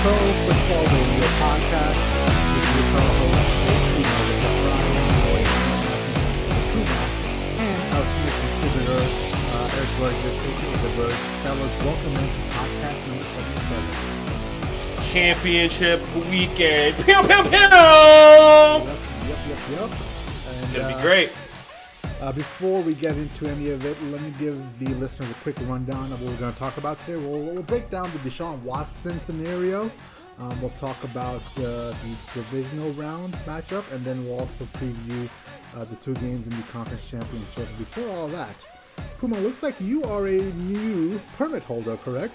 Pro Football Radio podcast with your co-host, you know, the Brian Boy, and our contributor, uh, Eric Burgess, aka The Bird. Fellas, welcome into podcast number 77. championship weekend. Pew, pew, pew! Yep, yep, yep, yep. And, It's gonna uh, be great. Uh, before we get into any of it, let me give the listeners a quick rundown of what we're going to talk about today. We'll, we'll break down the Deshaun Watson scenario. Um, we'll talk about uh, the divisional round matchup, and then we'll also preview uh, the two games in the conference championship. Before all that, Puma, looks like you are a new permit holder, correct?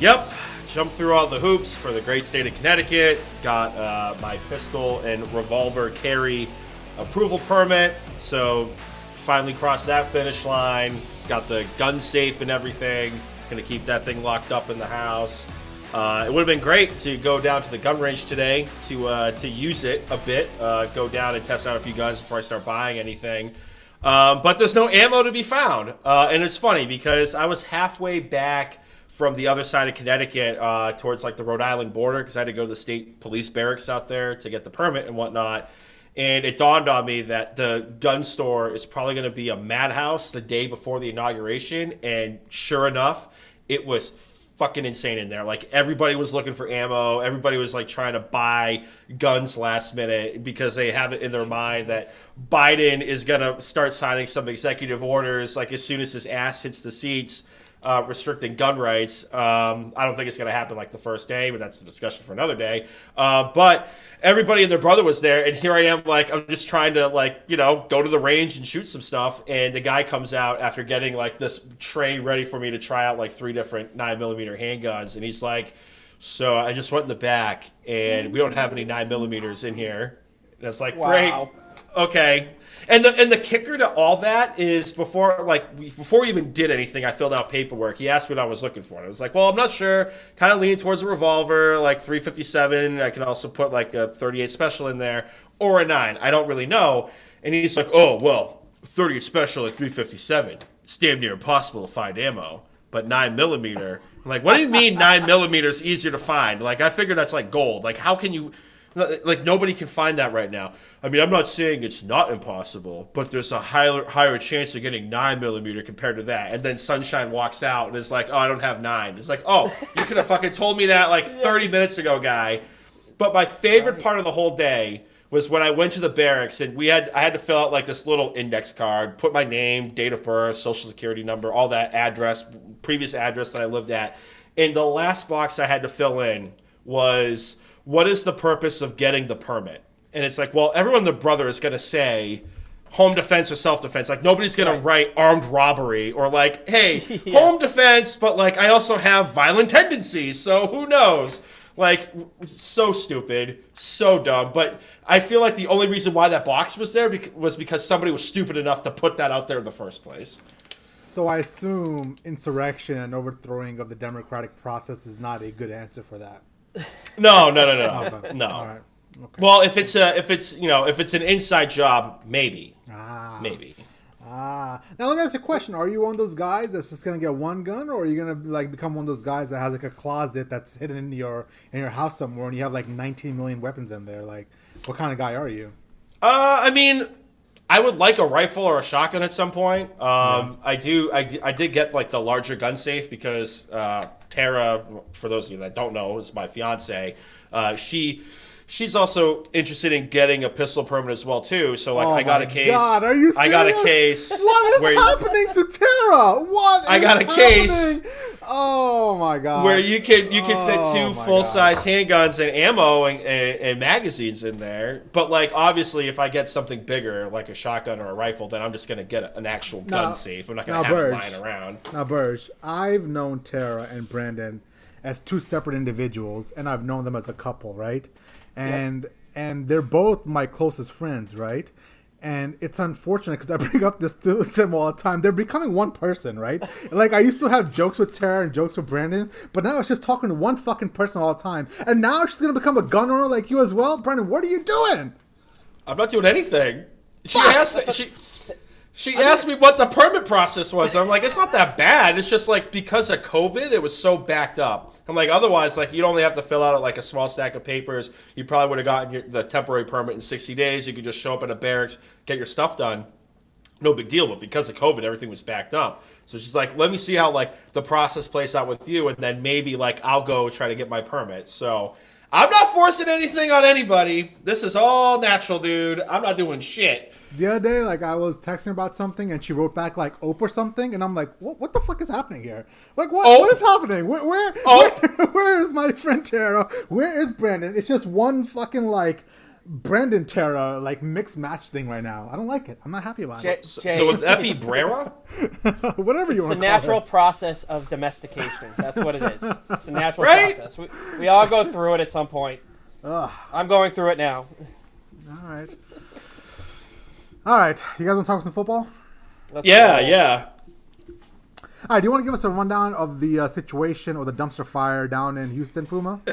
Yep. Jumped through all the hoops for the great state of Connecticut. Got uh, my pistol and revolver carry approval permit. So finally crossed that finish line. Got the gun safe and everything. Gonna keep that thing locked up in the house. Uh, it would have been great to go down to the gun range today to uh, to use it a bit. Uh, go down and test out a few guns before I start buying anything. Um, but there's no ammo to be found, uh, and it's funny because I was halfway back from the other side of Connecticut uh, towards like the Rhode Island border because I had to go to the state police barracks out there to get the permit and whatnot. And it dawned on me that the gun store is probably going to be a madhouse the day before the inauguration. And sure enough, it was fucking insane in there. Like everybody was looking for ammo. Everybody was like trying to buy guns last minute because they have it in their mind that Biden is going to start signing some executive orders like as soon as his ass hits the seats uh, restricting gun rights. Um, I don't think it's going to happen like the first day, but that's a discussion for another day. Uh, but everybody and their brother was there, and here I am, like I'm just trying to like you know go to the range and shoot some stuff, and the guy comes out after getting like this tray ready for me to try out like three different nine millimeter handguns, and he's like, "So I just went in the back, and we don't have any nine millimeters in here." And it's like, Wow. great okay and the and the kicker to all that is before like we, before we even did anything i filled out paperwork. He asked me what i was looking for. And i was like well i'm not sure. Kind of leaning towards a revolver like 357 i can also put like a 38 special in there or a 9 i don't really know. And he's like oh well 38 special at 357 it's damn near impossible to find ammo but 9 millimeter. I'm like what do you mean 9 millimeters easier to find? Like i figure that's like gold. Like how can you like nobody can find that right now. I mean, I'm not saying it's not impossible, but there's a higher higher chance of getting nine millimeter compared to that. And then Sunshine walks out and is like, "Oh, I don't have nine. It's like, "Oh, you could have fucking told me that like 30 minutes ago, guy." But my favorite part of the whole day was when I went to the barracks and we had I had to fill out like this little index card, put my name, date of birth, social security number, all that address, previous address that I lived at. And the last box I had to fill in was what is the purpose of getting the permit? And it's like, well, everyone, the brother is going to say home defense or self defense. Like nobody's going to write armed robbery or like, hey, home defense, but like I also have violent tendencies, so who knows? Like so stupid, so dumb. But I feel like the only reason why that box was there bec- was because somebody was stupid enough to put that out there in the first place. So I assume insurrection and overthrowing of the democratic process is not a good answer for that. No, no, no, no, Okay. no. All right. Okay. Well, if it's a, if it's you know, if it's an inside job, maybe, Ah. maybe. Ah. Now let me ask you a question. Are you one of those guys that's just gonna get one gun, or are you gonna like become one of those guys that has like a closet that's hidden in your in your house somewhere, and you have like 19 million weapons in there? Like, what kind of guy are you? Uh, I mean, I would like a rifle or a shotgun at some point. Um, I do. I, I did get like the larger gun safe because uh, Tara, for those of you that don't know, is my fiance. Uh, she. She's also interested in getting a pistol permit as well too. So like, Oh I got a case. God, are you I got a serious? case. What is happening to Tara? What? I got a case. Oh my god. where you can you can fit two oh my full size handguns and ammo and, and, and magazines in there. But like obviously, if I get something bigger like a shotgun or a rifle, then I'm just gonna get an actual gun Now- safe. I'm not gonna have it Burge. lying around. Now, Burge, I've known Tara and Brandon as two separate individuals, and I've known them as a couple, right? And and they're both my closest friends, right? And it's unfortunate because I bring up this to them all the time. They're becoming one person, right? Like I used to have jokes with Tara and jokes with Brandon, but now it's just talking to one fucking person all the time. And now she's gonna become a gun owner like you as well, Brandon. What are you doing? I'm not doing anything. She has to, she. She asked me what the permit process was. I'm like, it's not that bad. It's just like because of COVID, it was so backed up. I'm like, otherwise, like you'd only have to fill out like a small stack of papers. You probably would have gotten your, the temporary permit in 60 days. You could just show up at a barracks, get your stuff done. No big deal. But because of COVID, everything was backed up. So she's like, let me see how like the process plays out with you, and then maybe like I'll go try to get my permit. So I'm not forcing anything on anybody. This is all natural, dude. I'm not doing shit the other day, like I was texting about something, and she wrote back like "ope" or something, and I'm like, "What? What the fuck is happening here? Like, what? Oh. What is happening? Where? Where, oh. where? Where is my friend Tara? Where is Brandon? It's just one fucking like Brandon Tara like mixed match thing right now. I don't like it. I'm not happy about J- it. So, so would that be Brera? Whatever you it's want. It's the natural it. process of domestication. That's what it is. It's a natural right? process. We, we all go through it at some point. Ugh. I'm going through it now. All right. All right, you guys want to talk some football? Let's yeah, go. yeah. All right, do you want to give us a rundown of the uh, situation or the dumpster fire down in Houston, Puma?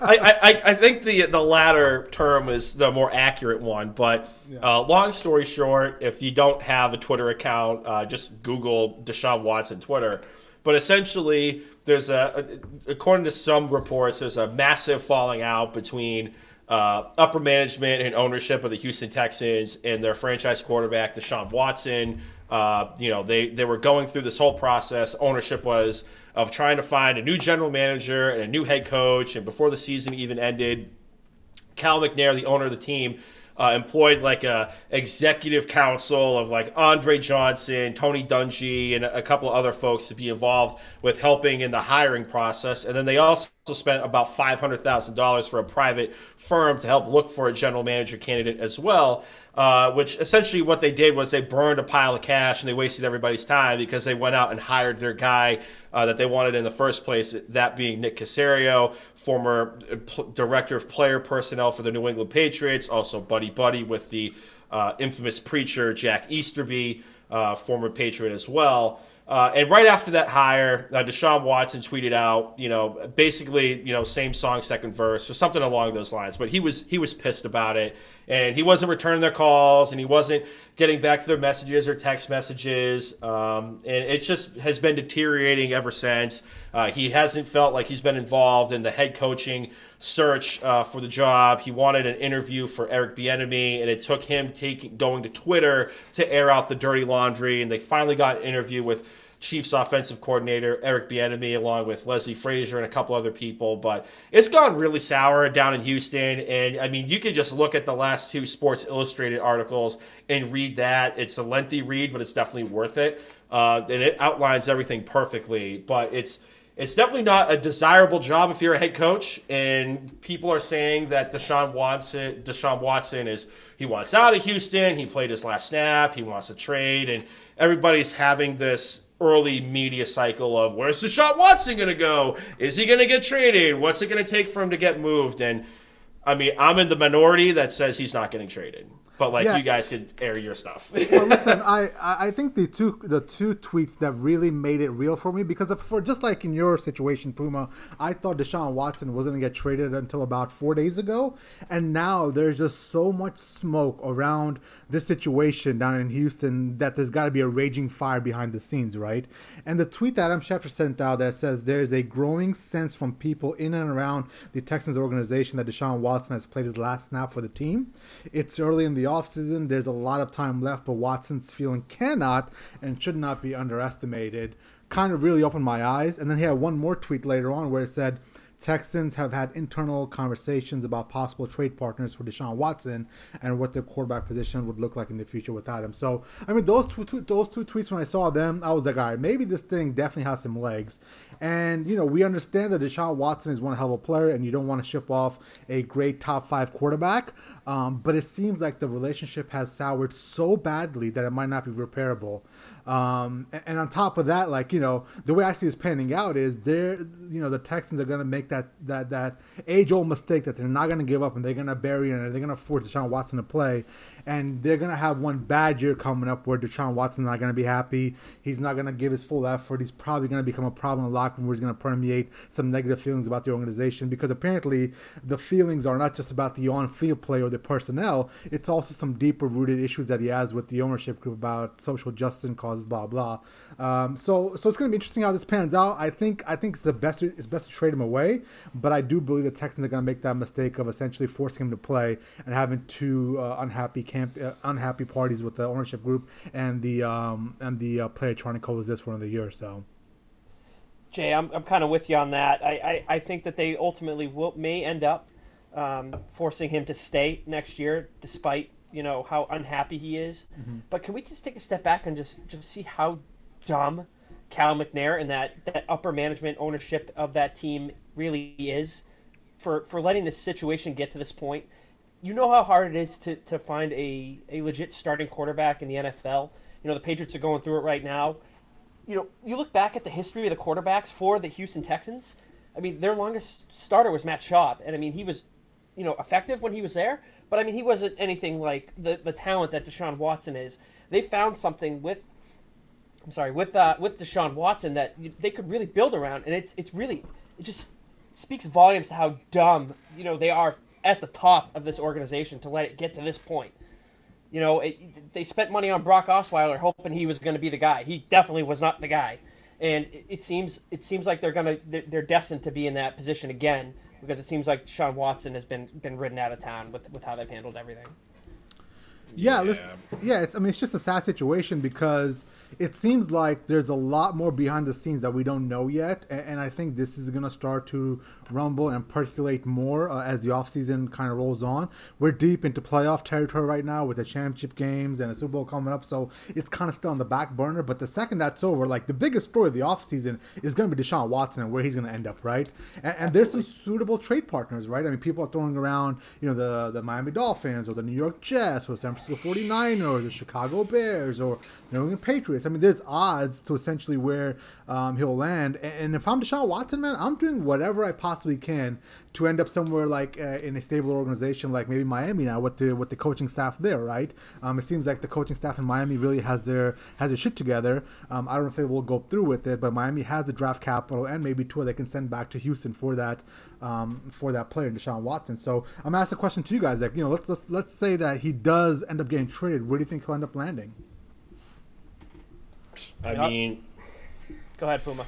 I, I, I think the the latter term is the more accurate one. But yeah. uh, long story short, if you don't have a Twitter account, uh, just Google Deshaun Watson Twitter. But essentially, there's a, according to some reports, there's a massive falling out between uh, upper management and ownership of the Houston Texans and their franchise quarterback Deshaun Watson. Uh, you know, they they were going through this whole process. Ownership was of trying to find a new general manager and a new head coach. And before the season even ended, Cal McNair, the owner of the team, uh, employed like a executive council of like Andre Johnson, Tony Dungy, and a couple of other folks to be involved with helping in the hiring process. And then they also spent about five hundred thousand dollars for a private firm to help look for a general manager candidate as well. Uh, which essentially what they did was they burned a pile of cash and they wasted everybody's time because they went out and hired their guy uh, that they wanted in the first place, that being Nick Caserio, former director of player personnel for the New England Patriots, also buddy buddy with the uh, infamous preacher Jack Easterby, uh, former Patriot as well. Uh, and right after that hire, uh, Deshaun Watson tweeted out, you know, basically, you know, same song, second verse, or something along those lines. But he was he was pissed about it, and he wasn't returning their calls, and he wasn't getting back to their messages or text messages, um, and it just has been deteriorating ever since. Uh, he hasn't felt like he's been involved in the head coaching search uh, for the job. He wanted an interview for Eric Bieniemy, and it took him taking going to Twitter to air out the dirty laundry. And they finally got an interview with Chiefs offensive coordinator Eric Bieniemy, along with Leslie Frazier and a couple other people. But it's gone really sour down in Houston, and I mean, you can just look at the last two Sports Illustrated articles and read that. It's a lengthy read, but it's definitely worth it, uh, and it outlines everything perfectly. But it's it's definitely not a desirable job if you're a head coach. And people are saying that Deshaun Watson, Deshaun Watson is he wants out of Houston. He played his last snap. He wants to trade, and everybody's having this early media cycle of where's Deshaun Watson going to go? Is he going to get traded? What's it going to take for him to get moved? And I mean, I'm in the minority that says he's not getting traded but like yeah. you guys could air your stuff. well, listen, I I think the two the two tweets that really made it real for me because for just like in your situation, Puma, I thought Deshaun Watson wasn't gonna get traded until about four days ago, and now there's just so much smoke around this situation down in Houston that there's got to be a raging fire behind the scenes, right? And the tweet that Adam Schefter sent out that says there is a growing sense from people in and around the Texans organization that Deshaun Watson has played his last snap for the team. It's early in the offseason. There's a lot of time left, but Watson's feeling cannot and should not be underestimated. Kind of really opened my eyes. And then he had one more tweet later on where it said, Texans have had internal conversations about possible trade partners for Deshaun Watson and what their quarterback position would look like in the future without him. So, I mean, those two, two, those two tweets when I saw them, I was like, all right, maybe this thing definitely has some legs. And you know, we understand that Deshaun Watson is one hell of a player, and you don't want to ship off a great top five quarterback. Um, but it seems like the relationship has soured so badly that it might not be repairable. Um, and, and, on top of that, like you know, the way I see this panning out is there, you know, the Texans are going to make that that that age old mistake that they're not going to give up and they're going to bury it and they're going to force Deshaun Watson to play, and they're going to have one bad year coming up where Deshaun Watson's not going to be happy. He's not going to give his full effort. He's probably going to become a problem in the locker room where he's going to permeate some negative feelings about the organization because apparently the feelings are not just about the on field play or the personnel. It's also some deeper rooted issues that he has with the ownership group about social justice and causes, blah blah. Um, so so it's going to be interesting how this pans out. I think I think it's the best it's best to trade him away, but I do believe the Texans are going to make that mistake of essentially forcing him to play and having two uh, unhappy camp uh, unhappy parties with the ownership group and the um, and the uh, player trying to coexist for another year or so. Jay, I'm, I'm kind of with you on that. I, I, I think that they ultimately will may end up um, forcing him to stay next year, despite you know how unhappy he is. Mm-hmm. But can we just take a step back and just just see how dumb Cal McNair and that that upper management ownership of that team really is for for letting this situation get to this point? You know how hard it is to, to find a, a legit starting quarterback in the NFL. You know the Patriots are going through it right now. You know, you look back at the history of the quarterbacks for the Houston Texans. I mean, their longest starter was Matt Schaub, and I mean he was, you know, effective when he was there. But I mean, he wasn't anything like the, the talent that Deshaun Watson is. They found something with, I'm sorry, with uh, with Deshaun Watson that they could really build around, and it's it's really it just speaks volumes to how dumb you know they are at the top of this organization to let it get to this point. You know, it, they spent money on Brock Osweiler hoping he was going to be the guy. He definitely was not the guy, and it, it seems it seems like they're gonna they're destined to be in that position again because it seems like Sean Watson has been been ridden out of town with with how they've handled everything. Yeah, yeah. yeah. It's I mean it's just a sad situation because it seems like there's a lot more behind the scenes that we don't know yet, and, and I think this is gonna start to rumble and percolate more uh, as the offseason kind of rolls on. We're deep into playoff territory right now with the championship games and the Super Bowl coming up, so it's kind of still on the back burner. But the second that's over, like the biggest story of the offseason is going to be Deshaun Watson and where he's going to end up, right? And, and there's some suitable trade partners, right? I mean, people are throwing around, you know, the, the Miami Dolphins or the New York Jets or San Francisco 49ers or the Chicago Bears or New England Patriots. I mean, there's odds to essentially where um, he'll land. And, if I'm Deshaun Watson, man, I'm doing whatever I possibly possibly can to end up somewhere like uh, in a stable organization like maybe Miami now with the with the coaching staff there, right? Um, it seems like the coaching staff in Miami really has their has their shit together. Um, I don't know if they will go through with it, but Miami has the draft capital and maybe two they can send back to Houston for that um, for that player, Deshaun Watson. So I'm gonna ask a question to you guys, like you know, let's let's let's say that he does end up getting traded. Where do you think he'll end up landing? I mean, go ahead, Puma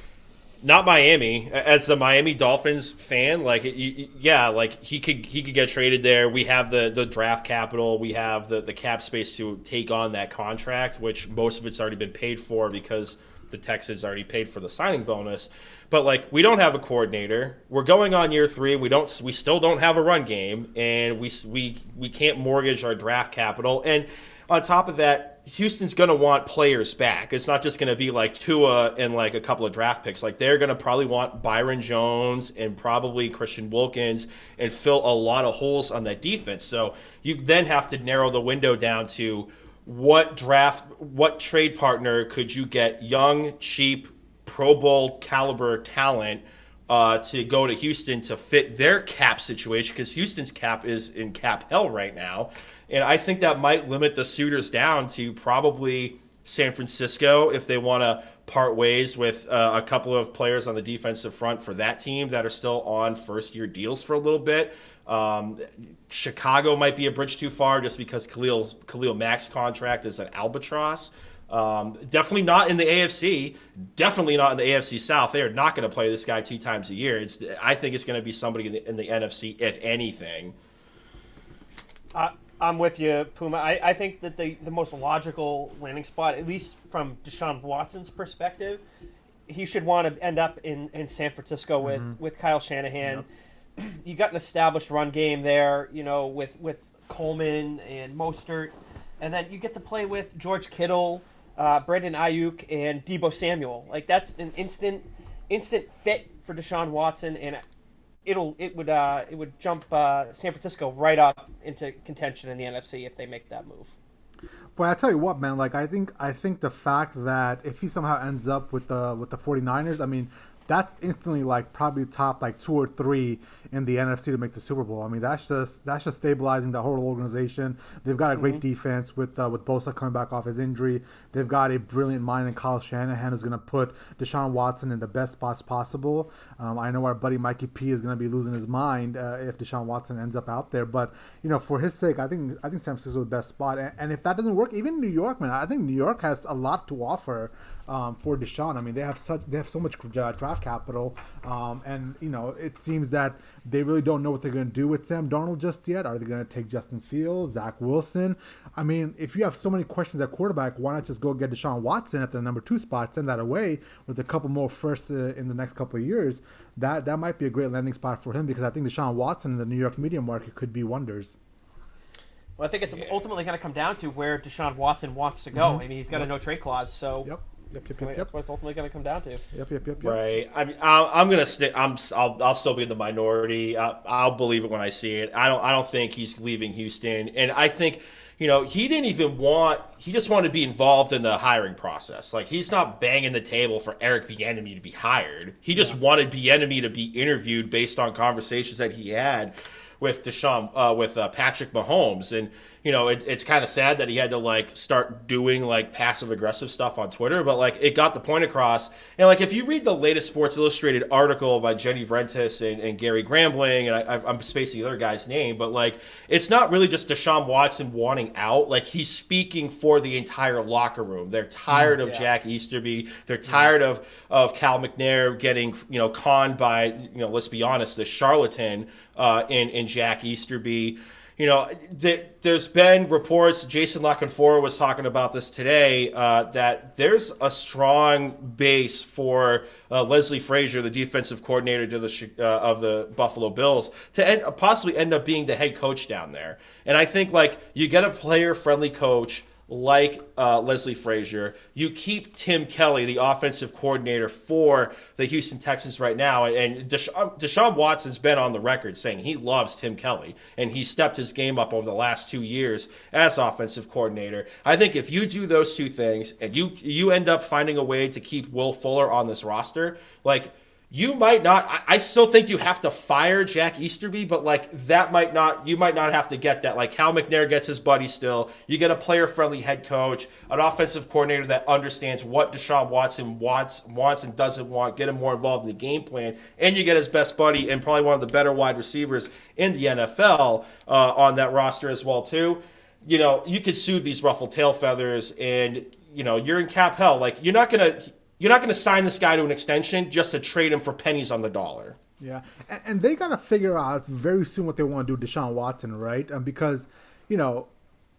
not Miami. As a Miami Dolphins fan, like yeah, like he could he could get traded there. We have the the draft capital. We have the the cap space to take on that contract, which most of it's already been paid for because the Texans already paid for the signing bonus. But like we don't have a coordinator. We're going on year three. We don't. We still don't have a run game, and we we we can't mortgage our draft capital. And on top of that, Houston's going to want players back. It's not just going to be like Tua and like a couple of draft picks. Like they're going to probably want Byron Jones and probably Christian Wilkins and fill a lot of holes on that defense. So you then have to narrow the window down to what draft, what trade partner could you get young, cheap, Pro Bowl caliber talent uh, to go to Houston to fit their cap situation because Houston's cap is in cap hell right now. And I think that might limit the suitors down to probably San Francisco if they want to part ways with uh, a couple of players on the defensive front for that team that are still on first year deals for a little bit. Um, Chicago might be a bridge too far just because Khalil's, Khalil Mack's contract is an albatross. Um, definitely not in the AFC. Definitely not in the AFC South. They are not going to play this guy two times a year. It's, I think it's going to be somebody in the, in the NFC, if anything. Uh, I'm with you, Puma. I, I think that the, the most logical landing spot, at least from Deshaun Watson's perspective, he should want to end up in, in San Francisco with, mm-hmm. with Kyle Shanahan. Yep. You got an established run game there, you know, with, with Coleman and Mostert. And then you get to play with George Kittle, uh, Brandon Aiyuk, and Deebo Samuel. Like, that's an instant instant fit for Deshaun Watson. And it'll it would uh, it would jump uh, San Francisco right up into contention in the NFC if they make that move. But I tell you what, man, like I think I think the fact that if he somehow ends up with the with the 49ers, I mean, that's instantly like probably top like two or three in the NFC to make the Super Bowl. I mean, that's just that's just stabilizing the whole organization. They've got a great mm-hmm. defense with uh, with Bosa coming back off his injury. They've got a brilliant mind in Kyle Shanahan who's going to put Deshaun Watson in the best spots possible. Um, I know our buddy Mikey P is going to be losing his mind uh, if Deshaun Watson ends up out there, but you know, for his sake, I think I think San Francisco is the best spot. And, and if that doesn't work, even New York, man, I think New York has a lot to offer um, for Deshaun. I mean, they have such they have so much uh, draft capital, um, and you know it seems that they really don't know what they're going to do with Sam Darnold just yet. Are they going to take Justin Fields, Zach Wilson? I mean, if you have so many questions at quarterback, why not just go get Deshaun Watson at the number two spot, send that away with a couple more firsts uh, in the next couple of years? That that might be a great landing spot for him because I think Deshaun Watson in the New York media market could be wonders. Well, I think it's ultimately going to come down to where Deshaun Watson wants to go. Mm-hmm. I mean, he's got yep. a no trade clause, so yep. Yep, yep, yep, That's what it's ultimately going to come down to. Yep, yep, yep, yep. Right. I mean, I'll, I'm gonna stick. I'm. I'll, I'll still be in the minority. I, I'll believe it when I see it. I don't. I don't think he's leaving Houston, and I think you know, he didn't even want, he just wanted to be involved in the hiring process. Like, he's not banging the table for Eric Bieniemy to be hired. He just yeah. wanted Bieniemy to be interviewed based on conversations that he had with Deshaun, uh, with uh, Patrick Mahomes. And, you know, it, it's kind of sad that he had to like start doing like passive aggressive stuff on Twitter, but like it got the point across. And like if you read the latest Sports Illustrated article by Jenny Vrentas and, and Gary Gramling, and I, am spacing the other guy's name, but like it's not really just Deshaun Watson wanting out. Like he's speaking for the entire locker room. They're tired mm, of Jack Easterby. They're tired yeah. of of Cal McNair getting you know conned by you know let's be honest, the charlatan uh, in in Jack Easterby you know, there's been reports. Jason La was talking about this today. Uh, that there's a strong base for uh, Leslie Frazier, the defensive coordinator to the uh, of the Buffalo Bills, to end, possibly end up being the head coach down there. And I think like you get a player friendly coach like uh, Leslie Frazier. You keep Tim Kelly, the offensive coordinator for the Houston Texans right now. And Deshaun, Deshaun Watson's been on the record saying he loves Tim Kelly and he stepped his game up over the last two years as offensive coordinator. I think if you do those two things and you you end up finding a way to keep Will Fuller on this roster, like – you might not I, I, still think you have to fire Jack Easterby, but like that might not you might not have to get that. Like Cal McNair gets his buddy still. You get a player friendly head coach, an offensive coordinator that understands what Deshaun Watson wants wants and doesn't want, get him more involved in the game plan, and you get his best buddy and probably one of the better wide receivers in the NFL uh, on that roster as well too. You know, you could soothe these ruffled tail feathers and you know, you're in cap hell. Like you're not gonna you're not going to sign this guy to an extension just to trade him for pennies on the dollar. Yeah, and, and they got to figure out very soon what they want to do with Deshaun Watson, right? Um, because you know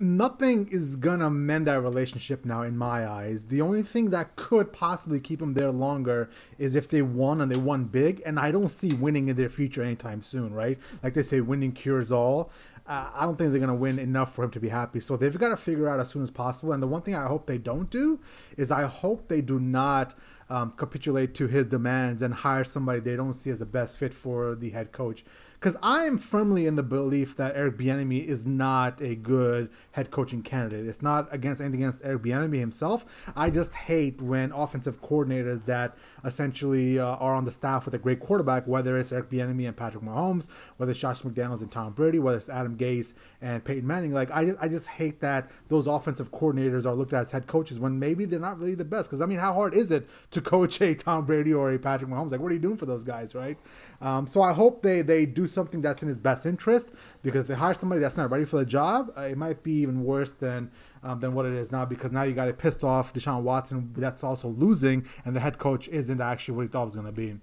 nothing is gonna mend that relationship now in my eyes. The only thing that could possibly keep him there longer is if they won and they won big, and I don't see winning in their future anytime soon, right? Like they say, winning cures all uh, I don't think they're going to win enough for him to be happy. So they've got to figure out as soon as possible. And the one thing I hope they don't do is I hope they do not um, capitulate to his demands and hire somebody they don't see as the best fit for the head coach because I am firmly in the belief that Eric Bieniemy is not a good head coaching candidate. It's not against anything against Eric Bieniemy himself. I just hate when offensive coordinators that essentially uh, are on the staff with a great quarterback, whether it's Eric Bieniemy and Patrick Mahomes, whether it's Josh McDaniels and Tom Brady, whether it's Adam Gase and Peyton Manning. Like I just, I just hate that those offensive coordinators are looked at as head coaches when maybe they're not really the best. Because I mean, how hard is it to coach a Tom Brady or a Patrick Mahomes? Like, what are you doing for those guys, right? Um, so I hope they they do something that's in his best interest because if they hire somebody that's not ready for the job, uh, it might be even worse than um, than what it is now because now you got a pissed off Deshaun Watson that's also losing and the head coach isn't actually what he thought was going to be.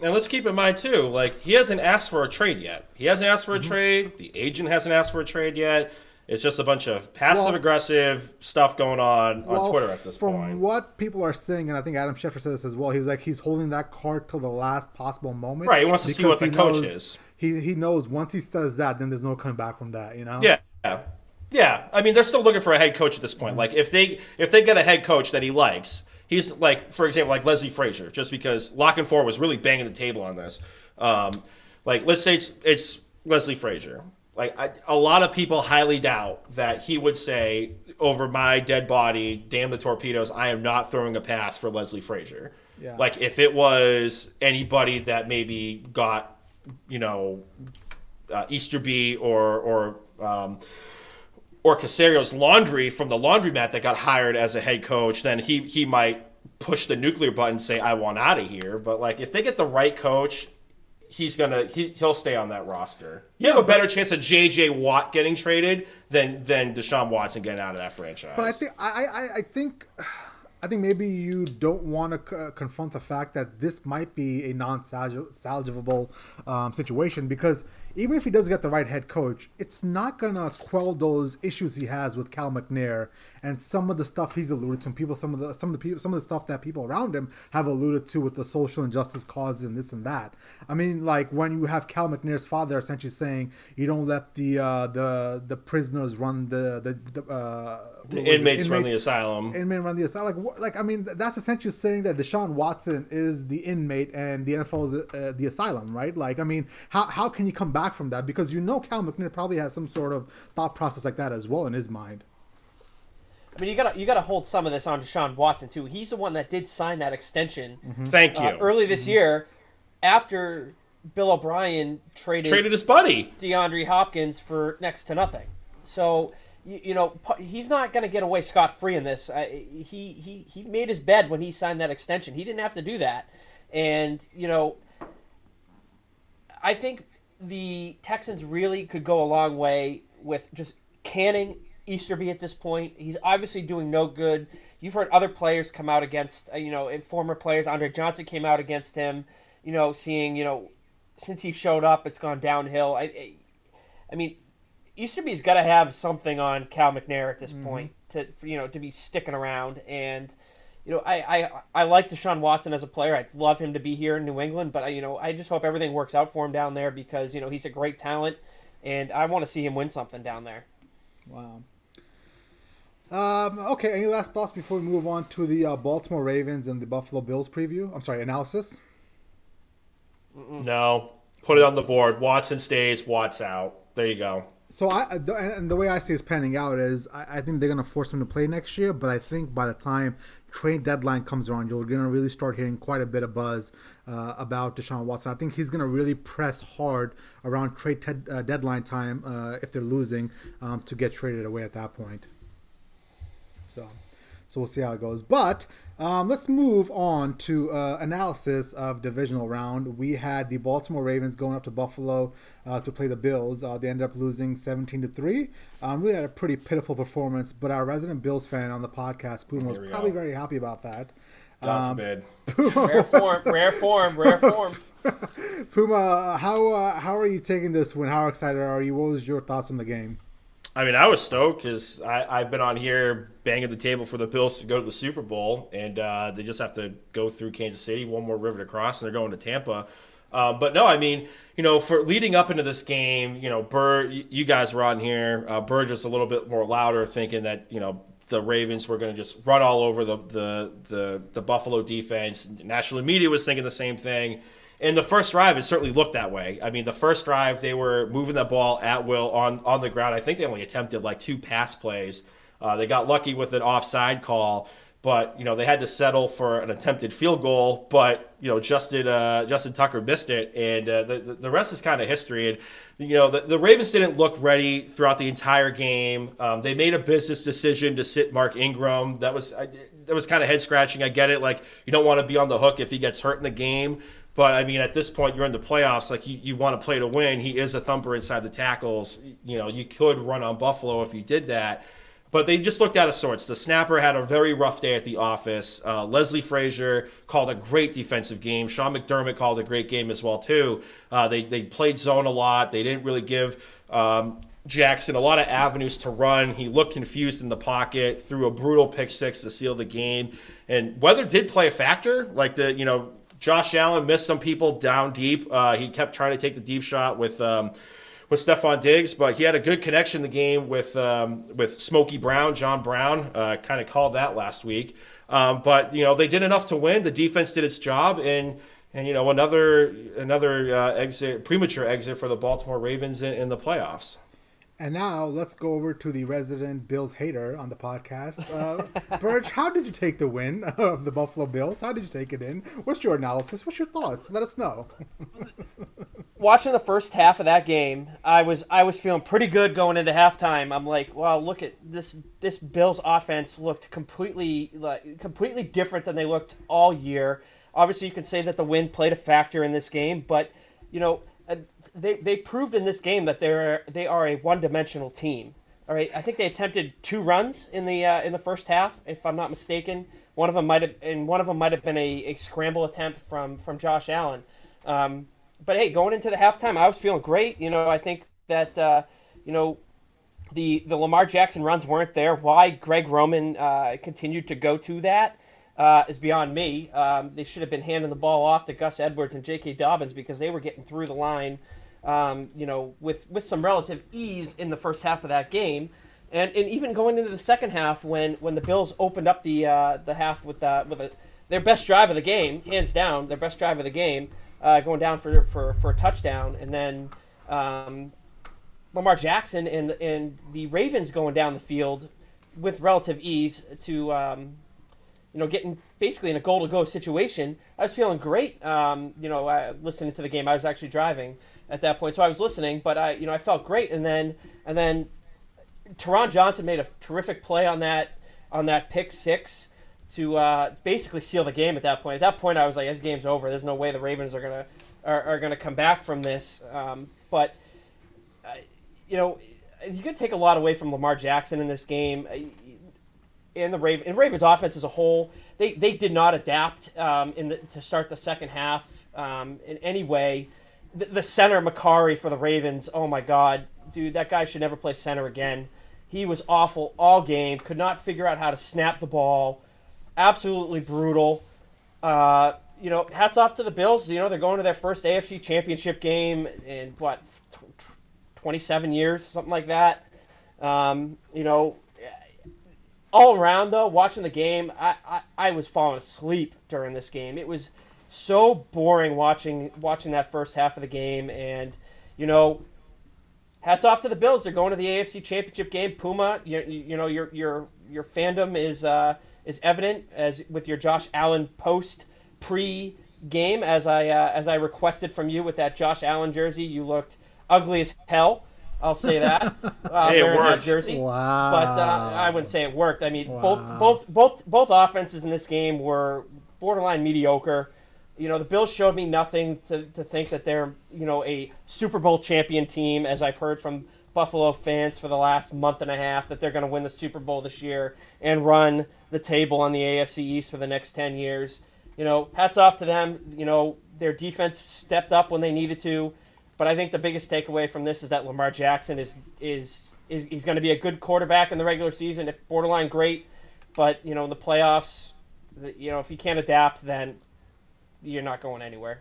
And let's keep in mind too, like he hasn't asked for a trade yet. He hasn't asked for a mm-hmm. trade. The agent hasn't asked for a trade yet. It's just a bunch of passive well, aggressive stuff going on on Twitter at this from point. From what people are saying, and I think Adam Schefter said this as well, he was like he's holding that card till the last possible moment. Right, he wants to see what the coach knows, is. He he knows once he says that, then there's no coming back from that. You know. Yeah. Yeah, I mean they're still looking for a head coach at this point. Like if they if they get a head coach that he likes, he's like for example like Leslie Frazier, just because La Canfora was really banging the table on this. Um, like let's say it's it's Leslie Frazier like I, a lot of people highly doubt that he would say over my dead body, damn the torpedoes, I am not throwing a pass for Leslie Frazier. Yeah. Like if it was anybody that maybe got, you know, uh, Easterby or or um, or Caserio's laundry from the laundromat that got hired as a head coach, then he he might push the nuclear button and say I want out of here. But like if they get the right coach, he's gonna he, he'll stay on that roster. You have a better chance of JJ Watt getting traded than than Deshaun Watson getting out of that franchise. But I think I, I, I think I think maybe you don't want to c- confront the fact that this might be a non-salvageable um, situation because even if he does get the right head coach, it's not gonna quell those issues he has with Cal McNair and some of the stuff he's alluded to. And people, some of the some of the people, some of the stuff that people around him have alluded to with the social injustice causes and this and that. I mean, like when you have Cal McNair's father essentially saying you don't let the uh, the the prisoners run the the, the uh, the inmates, inmates, run the asylum. Inmate run the asylum. Like, like I mean, that's essentially saying that Deshaun Watson is the inmate and the NFL is uh, the asylum, right? Like, I mean, how how can you come back? back from that because you know Cal McNair probably has some sort of thought process like that as well in his mind. I mean, you gotta you gotta hold some of this on Deshaun Watson too. He's the one that did sign that extension. Mm-hmm. Thank uh, you. Uh, early this mm-hmm. year, after Bill O'Brien traded traded his buddy DeAndre Hopkins for next to nothing. So you, you know he's not going to get away scot free in this. he he he made his bed when he signed that extension. He didn't have to do that, and you know I think the Texans really could go a long way with just canning Easterby at this point. He's obviously doing no good. You've heard other players come out against, uh, you know, former players. Andre Johnson came out against him. You know, seeing, you know, since he showed up, it's gone downhill. I, I, I mean, Easterby's got to have something on Cal McNair at this mm-hmm. point to, you know, to be sticking around and you know, I, I I like Deshaun Watson as a player. I'd love him to be here in New England, but I, you know, I just hope everything works out for him down there because you know he's a great talent, and I want to see him win something down there. Wow. Um, okay. Any last thoughts before we move on to the uh, Baltimore Ravens and the Buffalo Bills preview? I'm sorry, analysis. No, put it on the board. Watson stays. Watts out. There you go so I and the way I see it's panning out is I, I, think they're gonna force him to play next year, but I think by the time trade deadline comes around, you're gonna really start hearing quite a bit of buzz uh, about Deshaun Watson. I think he's gonna really press hard around trade te- uh, deadline time uh, if they're losing um, to get traded away at that point. So, so we'll see how it goes. But um, let's move on to uh, analysis of divisional round. We had the Baltimore Ravens going up to Buffalo uh, to play the Bills. Uh, they ended up losing 17 to three. Um, really had a pretty pitiful performance, but our resident Bills fan on the podcast, Puma, was probably go. very happy about that. God um, forbid. rare form, rare form, rare form. Puma, how uh, how are you taking this win? How excited are you? What was your thoughts on the game? I mean, I was stoked because I've been on here banging the table for the Bills to go to the Super Bowl, and uh, they just have to go through Kansas City, one more river to cross, and they're going to Tampa. Uh, but no, I mean, you know, for leading up into this game, you know, Burr, you guys were on here. Uh, Burr just a little bit more louder, thinking that you know the Ravens were going to just run all over the, the the the Buffalo defense. National media was thinking the same thing. In the first drive, it certainly looked that way. I mean, the first drive they were moving the ball at will on on the ground. I think they only attempted like two pass plays. Uh, they got lucky with an offside call, but you know they had to settle for an attempted field goal. But you know Justin uh, Justin Tucker missed it, and uh, the the rest is kind of history. And you know the, the Ravens didn't look ready throughout the entire game. Um, they made a business decision to sit Mark Ingram. That was that was kind of head scratching. I get it. Like you don't want to be on the hook if he gets hurt in the game. But I mean, at this point, you're in the playoffs. Like you, you want to play to win. He is a thumper inside the tackles. You know, you could run on Buffalo if you did that. But they just looked out of sorts. The snapper had a very rough day at the office. Uh, Leslie Frazier called a great defensive game. Sean McDermott called a great game as well too. Uh, they they played zone a lot. They didn't really give. Um, Jackson a lot of avenues to run. He looked confused in the pocket, threw a brutal pick six to seal the game. And weather did play a factor. Like the, you know, Josh Allen missed some people down deep. Uh, he kept trying to take the deep shot with um, with Stefon Diggs, but he had a good connection in the game with um, with Smokey Brown, John Brown. Uh, kind of called that last week. Um, but you know they did enough to win. The defense did its job, and and you know another another uh, exit, premature exit for the Baltimore Ravens in, in the playoffs. And now let's go over to the resident Bills hater on the podcast. Uh, Burge, how did you take the win of the Buffalo Bills? How did you take it in? What's your analysis? What's your thoughts? Let us know. Watching the first half of that game, I was I was feeling pretty good going into halftime. I'm like, wow, look at this this Bills offense looked completely like completely different than they looked all year. Obviously, you can say that the wind played a factor in this game, but you know they, they proved in this game that they're they are a one dimensional team. All right, I think they attempted two runs in the uh, in the first half, if I'm not mistaken. One of them might have and one of them might have been a, a scramble attempt from from Josh Allen. Um, but hey, going into the halftime, I was feeling great. You know, I think that uh, you know the the Lamar Jackson runs weren't there. Why Greg Roman uh, continued to go to that uh, is beyond me. Um, they should have been handing the ball off to Gus Edwards and J.K. Dobbins because they were getting through the line, um, you know, with with some relative ease in the first half of that game, and and even going into the second half when when the Bills opened up the uh, the half with uh, with a, their best drive of the game, hands down, their best drive of the game, uh, going down for, for for a touchdown, and then. Um, Lamar Jackson and and the Ravens going down the field with relative ease to um, you know, getting basically in a goal to go situation. I was feeling great. Um, you know, uh, listening to the game. I was actually driving at that point, so I was listening. But I, you know, I felt great. And then, and then, Taron Johnson made a terrific play on that on that pick six to uh, basically seal the game. At that point, at that point, I was like, "This game's over. There's no way the Ravens are gonna are, are gonna come back from this." Um, but uh, you know, you could take a lot away from Lamar Jackson in this game and the Raven and Ravens offense as a whole, they, they did not adapt um, in the, to start the second half um, in any way. The, the, center Mekari for the Ravens, oh my God, dude, that guy should never play center again. He was awful all game. Could not figure out how to snap the ball. Absolutely brutal. Uh, you know, hats off to the Bills. You know, they're going to their first AFC Championship game in what, 27 years, something like that. Um, you know, all around though, watching the game, I, I, I was falling asleep during this game. It was so boring watching watching that first half of the game, and you know, hats off to the Bills. They're going to the AFC Championship game. Puma, you, you know your your your fandom is uh, is evident as with your Josh Allen post pre game as I uh, as I requested from you with that Josh Allen jersey. You looked ugly as hell. I'll say that. Uh, hey, wearing that jersey. Wow. But uh, I wouldn't say it worked. I mean, Wow. both both both both offenses in this game were borderline mediocre. You know, the Bills showed me nothing to, to think that they're, you know, a Super Bowl champion team, as I've heard from Buffalo fans for the last month and a half, that they're going to win the Super Bowl this year and run the table on the AFC East for the next 10 years. You know, hats off to them. You know, their defense stepped up when they needed to. But I think the biggest takeaway from this is that Lamar Jackson is is is he's going to be a good quarterback in the regular season, borderline great. But you know, in the playoffs, you know, if you can't adapt, then you're not going anywhere.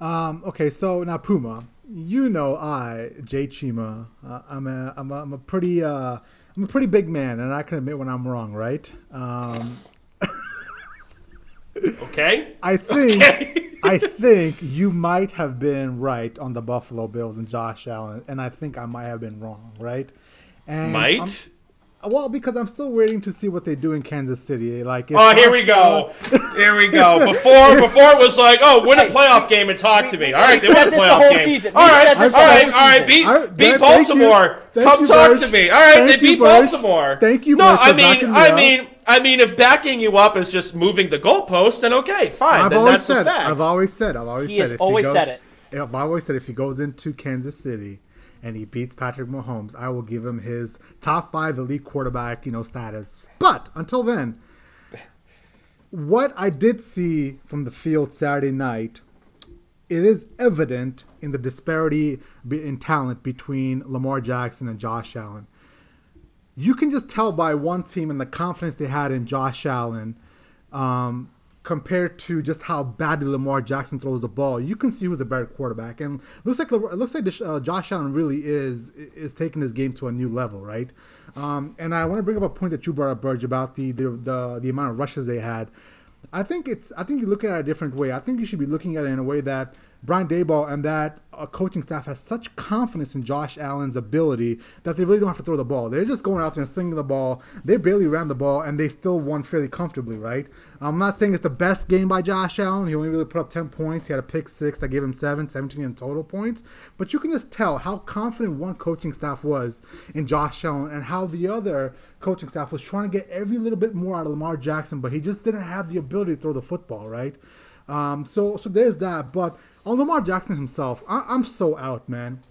Um, okay, so now Puma, you know I, Jay Chima, uh, I'm a I'm a, I'm a pretty uh, I'm a pretty big man, and I can admit when I'm wrong, right? Um, Okay. I think Okay. I think you might have been right on the Buffalo Bills and Josh Allen, and I think I might have been wrong, right? And Might. I'm- well, because I'm still waiting to see what they do in Kansas City. Like, Oh, here we go. Here we go. Before, before it was like, oh, win a playoff game and talk to me. All right, they We've won a the playoff whole game. season. All We've right, said all this the right, whole all right. Beat, I- beat Baltimore. Thank Come you, talk Burge. to me. All right, Thank they beat Burge. Baltimore. Thank you, No, Burge, I mean, me I up. mean, I mean, if backing you up is just moving the goalpost, then okay, fine. I've then always that's said, a fact. I've always said, I've always He said, has if always goes, said it. I've always said if he goes into Kansas City and he beats Patrick Mahomes, I will give him his top five elite quarterback, you know, status. But until then, what I did see from the field Saturday night, it is evident in the disparity in talent between Lamar Jackson and Josh Allen. You can just tell by one team and the confidence they had in Josh Allen um, compared to just how badly Lamar Jackson throws the ball. You can see who's a better quarterback, and looks like it looks like uh, Josh Allen really is is taking this game to a new level, right? Um, and I want to bring up a point that you brought up, Burge, about the, the the the amount of rushes they had. I think it's I think you're looking at it a different way. I think you should be looking at it in a way that Brian Daboll and that uh, coaching staff has such confidence in Josh Allen's ability that they really don't have to throw the ball. They're just going out there and slinging the ball. They barely ran the ball, and they still won fairly comfortably, right? I'm not saying it's the best game by Josh Allen. He only really put up 10 points. He had a pick six that gave him seven, 17 in total points. But you can just tell how confident one coaching staff was in Josh Allen and how the other coaching staff was trying to get every little bit more out of Lamar Jackson, but he just didn't have the ability to throw the football, right? Um, so, so there's that. But on Lamar Jackson himself, I, I'm so out, man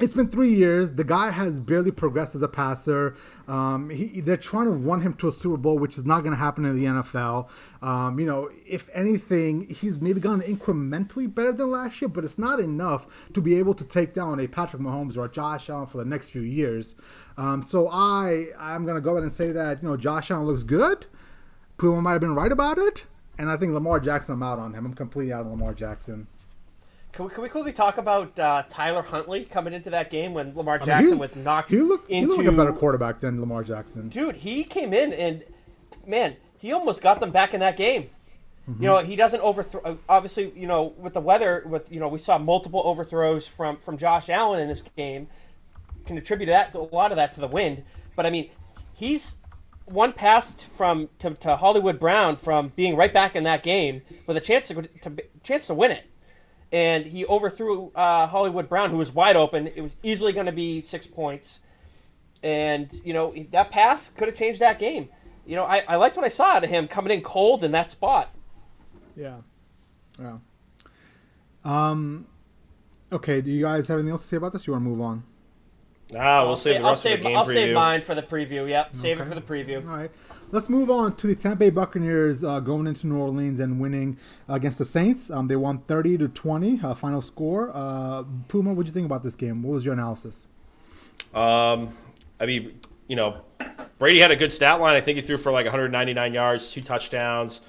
it's been three years. The guy has barely progressed as a passer. Um, he, they're trying to run him to a Super Bowl, which is not going to happen in the NFL. Um, you know, if anything, he's maybe gone incrementally better than last year, but it's not enough to be able to take down a Patrick Mahomes or a Josh Allen for the next few years. Um, so I, I'm going to go ahead and say that you know Josh Allen looks good. Puma might have been right about it, and I think Lamar Jackson. I'm out on him. I'm completely out on Lamar Jackson. Can we, can we quickly talk about uh, Tyler Huntley coming into that game when Lamar Jackson I mean, he, was knocked he looked, into? He looked like a better quarterback than Lamar Jackson. Dude, he came in and man, he almost got them back in that game. Mm-hmm. You know, he doesn't overthrow. Uh, obviously, you know, with the weather, with you know, we saw multiple overthrows from from Josh Allen in this game. Can attribute that to a lot of that to the wind, but I mean, he's one pass from to, to Hollywood Brown from being right back in that game with a chance to, to chance to win it and he overthrew uh, Hollywood Brown, who was wide open. It was easily going to be six points, and you know that pass could have changed that game. You know, I, I liked what I saw out of him coming in cold in that spot. Yeah, yeah. Um, okay. Do you guys have anything else to say about this? You want to move on? Ah, we'll I'll save. I'll save. I'll save mine for the preview. Yep, save okay. it for the preview. All right. Let's move on to the Tampa Bay Buccaneers uh, going into New Orleans and winning against the Saints. Um, they won 30 to 20, uh, final score. Uh, Puma, what do you think about this game? What was your analysis? Um, I mean, you know, Brady had a good stat line. I think he threw for like 199 yards, two touchdowns.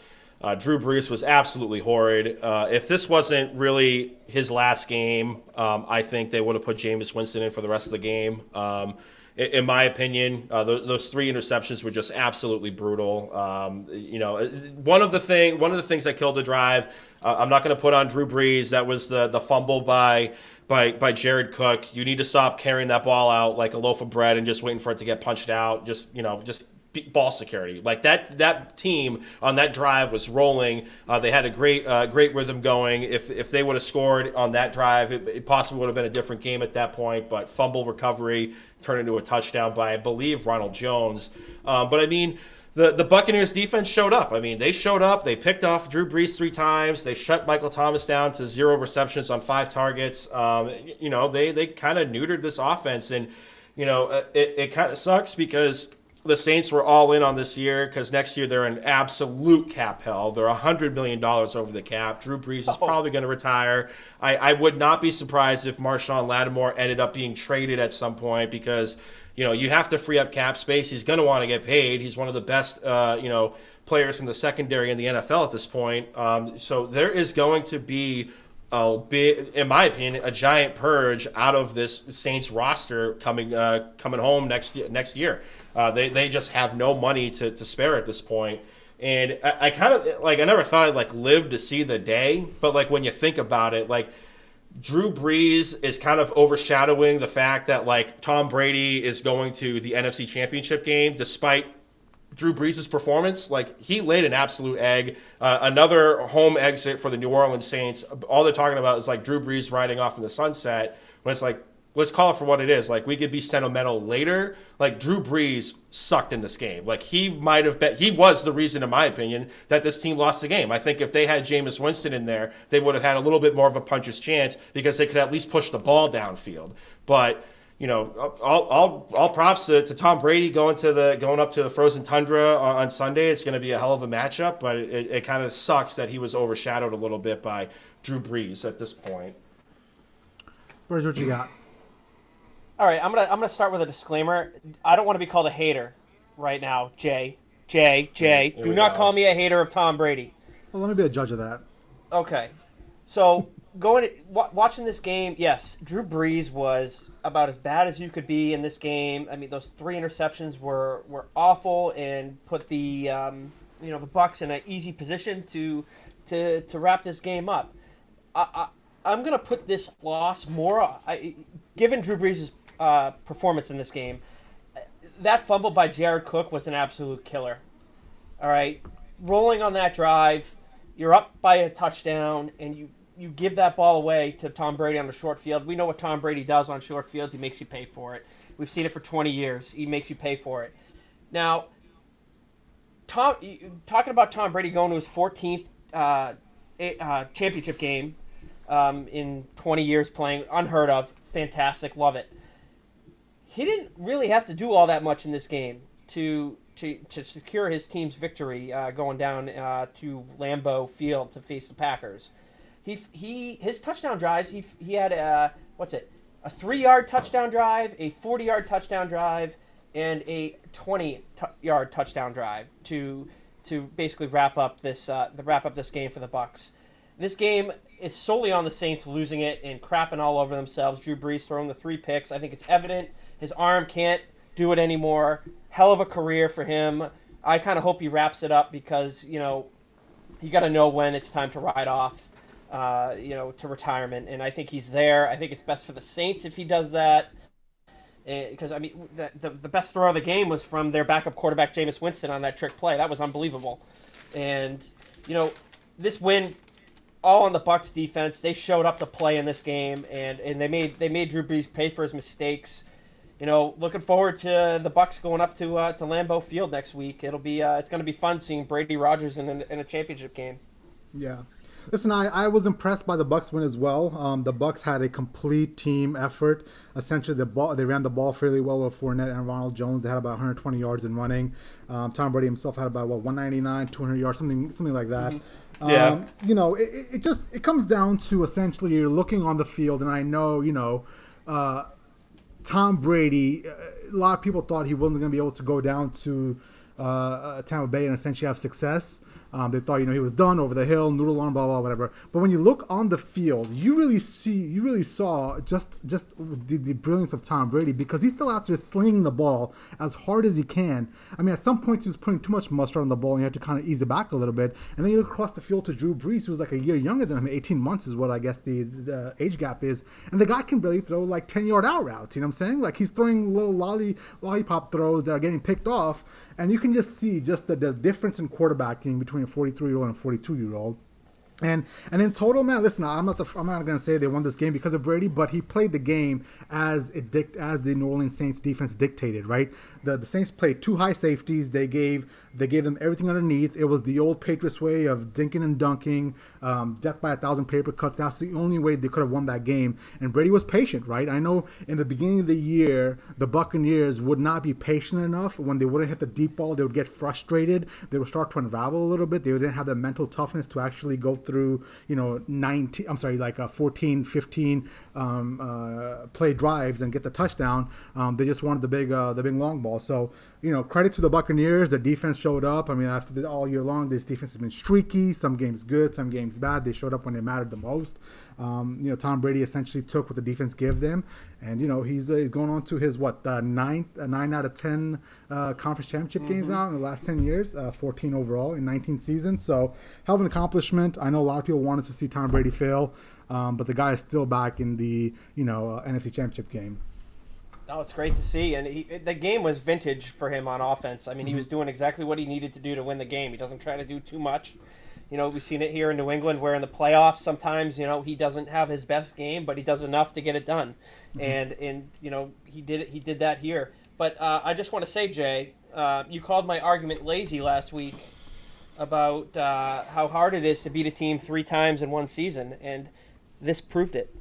Uh, Drew Brees was absolutely horrid. Uh, if this wasn't really his last game, um, I think they would have put Jameis Winston in for the rest of the game. Um, in my opinion, uh, those, those, three interceptions were just absolutely brutal. Um, you know, one of the thing, one of the things that killed the drive. Uh, I'm not going to put on Drew Brees. That was the the fumble by by by Jared Cook. You need to stop carrying that ball out like a loaf of bread and just waiting for it to get punched out. Just you know, just ball security. Like that that team on that drive was rolling. Uh, they had a great uh, great rhythm going. If if they would have scored on that drive, it, it, possibly would have been a different game at that point. But fumble recovery turned into a touchdown by I believe Ronald Jones. Um, but I mean. The, the Buccaneers defense showed up. I mean, they showed up. They picked off Drew Brees three times. They shut Michael Thomas down to zero receptions on five targets. Um, you know, they, they kind of neutered this offense. And, you know, uh, it, it kind of sucks because the Saints were all in on this year because next year they're in absolute cap hell. They're $100 million over the cap. Drew Brees is oh. probably going to retire. I, I, would not be surprised if Marshon Lattimore ended up being traded at some point because, you know, you have to free up cap space. He's going to want to get paid. He's one of the best, uh, you know, players in the secondary in the NFL at this point. Um, so there is going to be a big, in my opinion, a giant purge out of this Saints roster coming uh, coming home next next year. Uh, they they just have no money to, to spare at this point. And I, I kind of like I never thought I'd like live to see the day, but like when you think about it, like Drew Brees is kind of overshadowing the fact that like Tom Brady is going to the NFC Championship game despite Drew Brees' performance. Like he laid an absolute egg. Uh, another home exit for the New Orleans Saints. All they're talking about is like Drew Brees riding off in the sunset. When it's like let's call it for what it is. Like we could be sentimental later. Like Drew Brees sucked in this game. Like he might have been. He was the reason, in my opinion, that this team lost the game. I think if they had Jameis Winston in there, they would have had a little bit more of a puncher's chance because they could at least push the ball downfield. But you know, all, all, all props to, to Tom Brady going to the going up to the frozen tundra on, on Sunday. It's going to be a hell of a matchup, but it, it kind of sucks that he was overshadowed a little bit by Drew Brees at this point. Where's what you got? All right, I'm gonna I'm gonna start with a disclaimer. I don't want to be called a hater right now, Jay. Jay, Jay, Here do not go. call me a hater of Tom Brady. Well, let me be a judge of that. Okay, so going to, watching this game, yes, Drew Brees was about as bad as you could be in this game. I mean, those three interceptions were were awful and put the um, you know the Bucs in an easy position to to to wrap this game up. I, I, I'm gonna put this loss more. I, given Drew Brees' uh, performance in this game, that fumble by Jared Cook was an absolute killer. All right, rolling on that drive, you're up by a touchdown, and you you give that ball away to Tom Brady on the short field. We know what Tom Brady does on short fields. He makes you pay for it. We've seen it for 20 years. He makes you pay for it. Now, Tom, talking about Tom Brady going to his 14th uh, uh, championship game um, in 20 years playing, unheard of, fantastic, love it. He didn't really have to do all that much in this game to to, to secure his team's victory uh, going down uh, to Lambeau Field to face the Packers. He, he his touchdown drives. He, he had a what's it? A three yard touchdown drive, a 40 yard touchdown drive, and a 20 t- yard touchdown drive to to basically wrap up this uh, the wrap up this game for the Bucs. This game is solely on the Saints losing it and crapping all over themselves. Drew Brees throwing the three picks. I think it's evident his arm can't do it anymore. Hell of a career for him. I kind of hope he wraps it up because you know you got to know when it's time to ride off. Uh, you know, to retirement, and I think he's there. I think it's best for the Saints if he does that because I mean the, the, the best throw of the game was from their backup quarterback Jameis Winston on that trick play. That was unbelievable, and you know this win all on the Bucs defense. They showed up to play in this game, and, and they made they made Drew Brees pay for his mistakes. You know, looking forward to the Bucs going up to uh, to Lambeau Field next week. It'll be uh, it's going to be fun seeing Brady Rodgers in, in, in a championship game. Yeah, Listen, I, I was impressed by the Bucs win as well. Um, the Bucs had a complete team effort. Essentially, the ball they ran the ball fairly well with Fournette and Ronald Jones. They had about 120 yards in running. Um, Tom Brady himself had about what 199, 200 yards, something something like that. Mm-hmm. Yeah. Um, you know, it, it just it comes down to essentially you're looking on the field, and I know you know. Uh, Tom Brady, uh, a lot of people thought he wasn't going to be able to go down to uh, Tampa Bay and essentially have success. Um, they thought, you know, he was done over the hill, noodle arm, blah blah whatever. But when you look on the field, you really see, you really saw just just the, the brilliance of Tom Brady because he's still out there slinging the ball as hard as he can. I mean, at some points he was putting too much mustard on the ball, and you had to kind of ease it back a little bit. And then you look across the field to Drew Brees, who's like a year younger than him, 18 months is what I guess the, the age gap is, and the guy can barely throw like 10 yard out routes. You know what I'm saying? Like he's throwing little lolly lollipop throws that are getting picked off and you can just see just the, the difference in quarterbacking between a 43 year old and a 42 year old. And and in total, man, listen, I'm not the, I'm not gonna say they won this game because of Brady, but he played the game as it dict, as the New Orleans Saints defense dictated, right? The the Saints played two high safeties. They gave they gave them everything underneath. It was the old Patriots way of dinking and dunking, um, death by a thousand paper cuts. That's the only way they could have won that game. And Brady was patient, right? I know in the beginning of the year, the Buccaneers would not be patient enough. When they wouldn't hit the deep ball, they would get frustrated. They would start to unravel a little bit. They didn't have the mental toughness to actually go through, you know, 19, I'm sorry, like a 14, 15 um, uh, play drives and get the touchdown. Um, they just wanted the big, uh, the big long ball. So, you know, credit to the Buccaneers. The defense showed up. I mean, after the, all year long, this defense has been streaky. Some games good, some games bad. They showed up when they mattered the most. Um, you know, Tom Brady essentially took what the defense gave them, and you know he's, uh, he's going on to his what uh, ninth, uh, nine out of ten uh, conference championship mm-hmm. games now in the last ten years, uh, 14 overall in 19 seasons. So hell of an accomplishment. I know a lot of people wanted to see Tom Brady fail, um, but the guy is still back in the you know uh, NFC Championship game. Oh, it's great to see, and he, the game was vintage for him on offense. I mean, he was mm-hmm. doing exactly what he needed to do to win the game. He doesn't try to do too much. You know, we've seen it here in New England, where in the playoffs sometimes you know he doesn't have his best game, but he does enough to get it done, mm-hmm. and and you know he did it. He did that here. But uh, I just want to say, Jay, uh, you called my argument lazy last week about uh, how hard it is to beat a team three times in one season, and this proved it.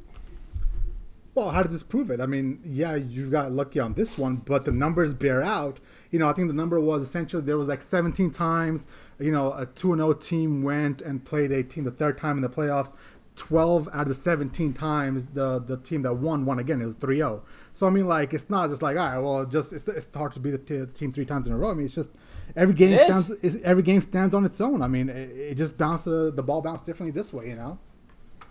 Well, how did this prove it? I mean, yeah, you got lucky on this one, but the numbers bear out. You know, I think the number was essentially there was like 17 times, you know, a 2 0 team went and played a team the third time in the playoffs. 12 out of the 17 times the the team that won won again it was 3-0 so i mean like it's not just like all right well just it's, it's hard to beat the, t- the team three times in a row i mean it's just every game stands every game stands on its own i mean it, it just bounces the ball bounced differently this way you know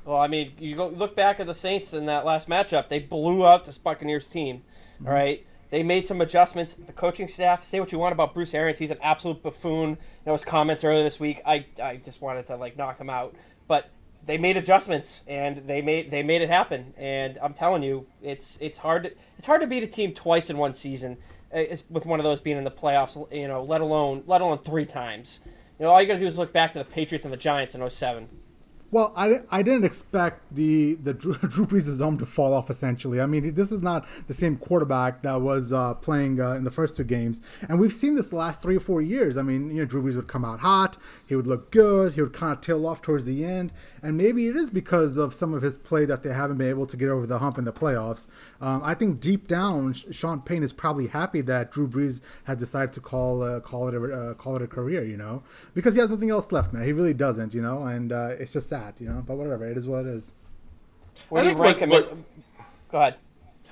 well, I mean, you go look back at the Saints in that last matchup. They blew out the Buccaneers team. Mm-hmm. All right, they made some adjustments. The coaching staff. Say what you want about Bruce Arians. He's an absolute buffoon. There was comments earlier this week. I I just wanted to like knock him out. But they made adjustments and they made they made it happen. And I'm telling you, it's it's hard to, it's hard to beat a team twice in one season, uh, with one of those being in the playoffs. You know, let alone let alone three times. You know, all you got to do is look back to the Patriots and the Giants in 07. Well, I, I didn't expect the the Drew, Drew Brees' arm to fall off. Essentially, I mean, this is not the same quarterback that was uh, playing uh, in the first two games, and we've seen this last three or four years. I mean, you know, Drew Brees would come out hot, he would look good, he would kind of tail off towards the end, and maybe it is because of some of his play that they haven't been able to get over the hump in the playoffs. Um, I think deep down, Sean Payton is probably happy that Drew Brees has decided to call uh, call it a uh, call it a career, you know, because he has nothing else left, man. He really doesn't, you know, and uh, it's just sad, you know. But whatever, it is what it is. What do you rank him? What, Go ahead.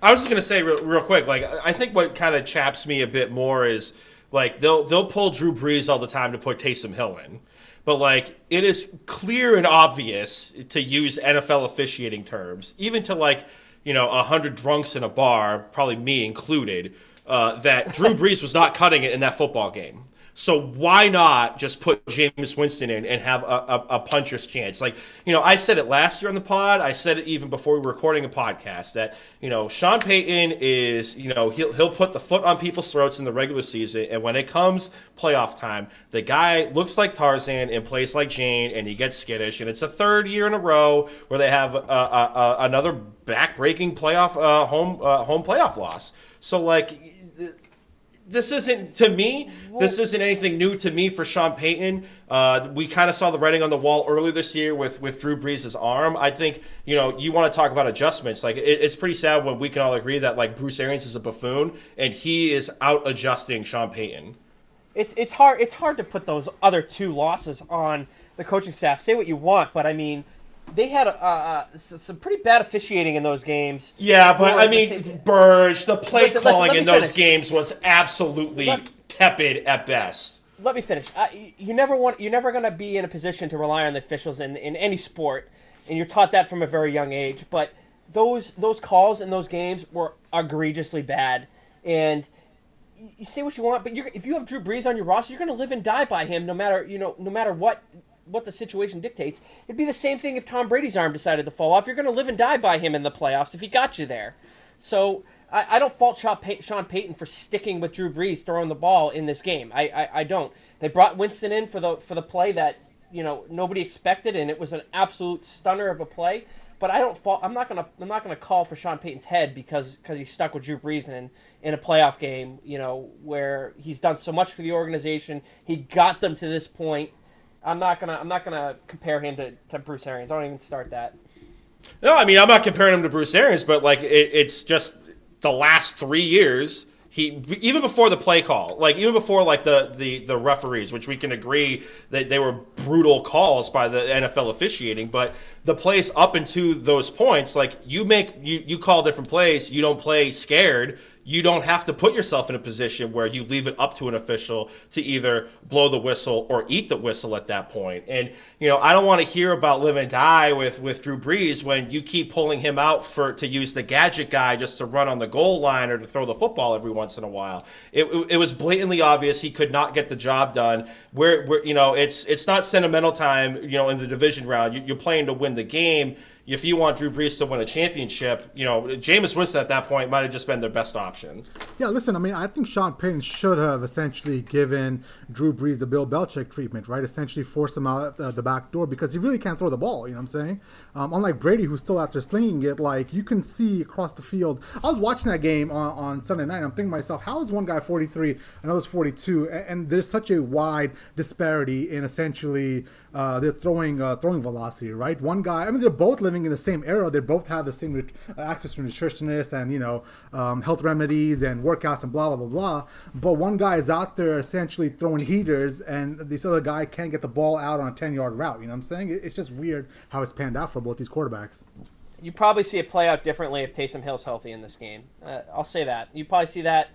I was just gonna say real, real quick. Like, I think what kind of chaps me a bit more is like they'll they'll pull Drew Brees all the time to put Taysom Hill in, but like it is clear and obvious to use NFL officiating terms, even to like you know a hundred drunks in a bar, probably me included, uh, that Drew Brees was not cutting it in that football game. So why not just put Jameis Winston in and have a, a, a, puncher's chance? Like, you know, I said it last year on the pod. I said it even before we were recording a podcast that, you know, Sean Payton is, you know, he'll, he'll put the foot on people's throats in the regular season. And when it comes playoff time, the guy looks like Tarzan and plays like Jane and he gets skittish. And it's a third year in a row where they have a, another back-breaking playoff, uh, home, uh, home playoff loss. So, like, this isn't to me. This isn't anything new to me for Sean Payton. Uh, we kind of saw the writing on the wall earlier this year with with Drew Brees' arm. I think you know you want to talk about adjustments. Like it, it's pretty sad when we can all agree that like Bruce Arians is a buffoon and he is out adjusting Sean Payton. It's it's hard it's hard to put those other two losses on the coaching staff. Say what you want, but I mean they had uh, some pretty bad officiating in those games. Yeah, but I mean, the Burge, the play listen, calling listen, in those games was absolutely let, tepid at best. Let me finish. Uh, you never want. You're never going to be in a position to rely on the officials in, in any sport, and you're taught that from a very young age. But those those calls in those games were egregiously bad, and you say what you want, but if you have Drew Brees on your roster, you're going to live and die by him, no matter you know, no matter what what the situation dictates. It'd be the same thing if Tom Brady's arm decided to fall off. You're going to live and die by him in the playoffs if he got you there. So I, I don't fault Sean, Payton for sticking with Drew Brees throwing the ball in this game. I, I, I don't. They brought Winston in for the for the play that you know nobody expected, and it was an absolute stunner of a play. But I don't fault. I'm not gonna. I'm not gonna call for Sean Payton's head because because he's stuck with Drew Brees in in a playoff game. You know where he's done so much for the organization. He got them to this point I'm not gonna I'm not gonna compare him to, to Bruce Arians. I don't even start that. No, I mean I'm not comparing him to Bruce Arians, but like it, it's just the last three years. He even before the play call, like even before like the the the referees, which we can agree that they were brutal calls by the NFL officiating, but the plays up into those points, like you make you you call different plays, you don't play scared you don't have to put yourself in a position where you leave it up to an official to either blow the whistle or eat the whistle at that point. And you know, I don't want to hear about live and die with with Drew Brees when you keep pulling him out for to use the gadget guy just to run on the goal line or to throw the football every once in a while. It, it, was blatantly obvious he could not get the job done. Where, where you know, it's it's not sentimental time. You know, in the division round, you, you're playing to win the game if you want Drew Brees to win a championship, you know, Jameis Winston at that point might have just been their best option. Yeah, listen, I mean, I think Sean Payton should have essentially given Drew Brees the Bill Belichick treatment, right? Essentially force him out the back door because he really can't throw the ball, you know what I'm saying? Um, unlike Brady, who's still out there slinging it, like, you can see across the field. I was watching that game on, on Sunday night, I'm thinking to myself, how is one guy 43, another's 42? And, and there's such a wide disparity in essentially uh, their throwing, uh, throwing velocity, right? One guy, I mean, they're both living in the same era, they both have the same uh, access to nutritionists and you know um, health remedies and workouts and blah blah blah blah. But one guy is out there essentially throwing heaters, and this other guy can't get the ball out on a ten yard route. You know what I'm saying? It's just weird how it's panned out for both these quarterbacks. You probably see it play out differently if Taysom Hill's healthy in this game. Uh, I'll say that. You probably see that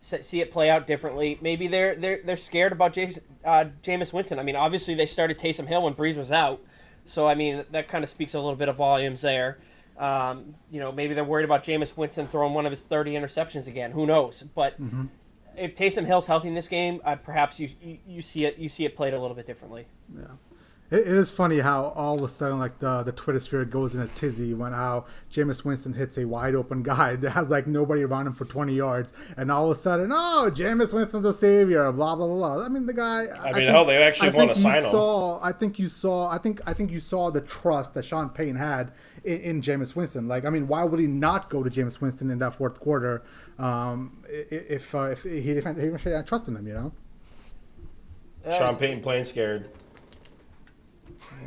see it play out differently. Maybe they're they're they're scared about Jason, uh, Jameis Winston. I mean, obviously they started Taysom Hill when Brees was out. So I mean, that kind of speaks a little bit of volumes there. Um, you know, maybe they're worried about Jameis Winston throwing one of his 30 interceptions again. Who knows? But mm-hmm. if Taysom Hill's healthy in this game, uh, perhaps you, you, you see it you see it played a little bit differently. Yeah. It, it is funny how all of a sudden, like the the Twitter sphere goes in a tizzy when how Jameis Winston hits a wide open guy that has like nobody around him for 20 yards, and all of a sudden, oh, Jameis Winston's a savior, blah blah blah. blah. I mean, the guy. I mean, hell, they actually I want to think you sign him. Saw, I think you saw. I think I think you saw the trust that Sean Payton had in, in Jameis Winston. Like, I mean, why would he not go to Jameis Winston in that fourth quarter um, i- i- if uh, if he didn't, he didn't trust in him? You know. Sean Payton playing scared.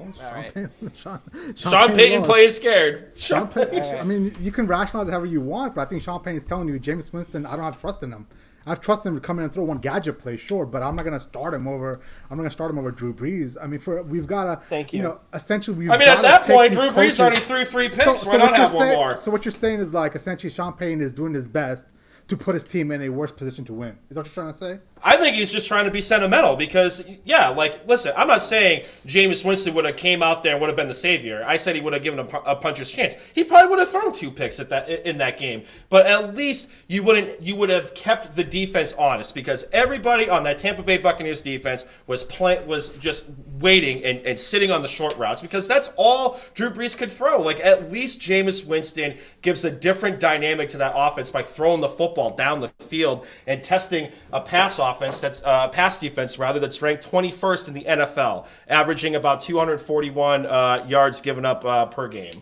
All right. Sean, Sean Payton was. playing scared. Sean Payton, I mean, you can rationalize it however you want, but I think Sean Payton's telling you, James Winston, I don't have trust in him. I have trust in him to come in and throw one gadget play, sure, but I'm not going to start him over. I'm not going to start him over Drew Brees. I mean, for we've got to, Thank you you. know, essentially we've. I mean, at that point, these Drew Brees coaches- already threw three picks. So, Why not what you're have one saying, more? so what you're saying is like essentially Sean Payton is doing his best to put his team in a worse position to win. Is that what you're trying to say? I think he's just trying to be sentimental because, yeah, like, listen, I'm not saying Jameis Winston would have came out there and would have been the savior. I said he would have given a, a puncher's chance. He probably would have thrown two picks at that in that game, but at least you wouldn't. You would have kept the defense honest because everybody on that Tampa Bay Buccaneers defense was was just waiting and, and sitting on the short routes because that's all Drew Brees could throw. Like at least Jameis Winston gives a different dynamic to that offense by throwing the football down the field and testing a pass offense that's uh, pass defense rather that's ranked 21st in the NFL, averaging about 241 uh, yards given up uh, per game.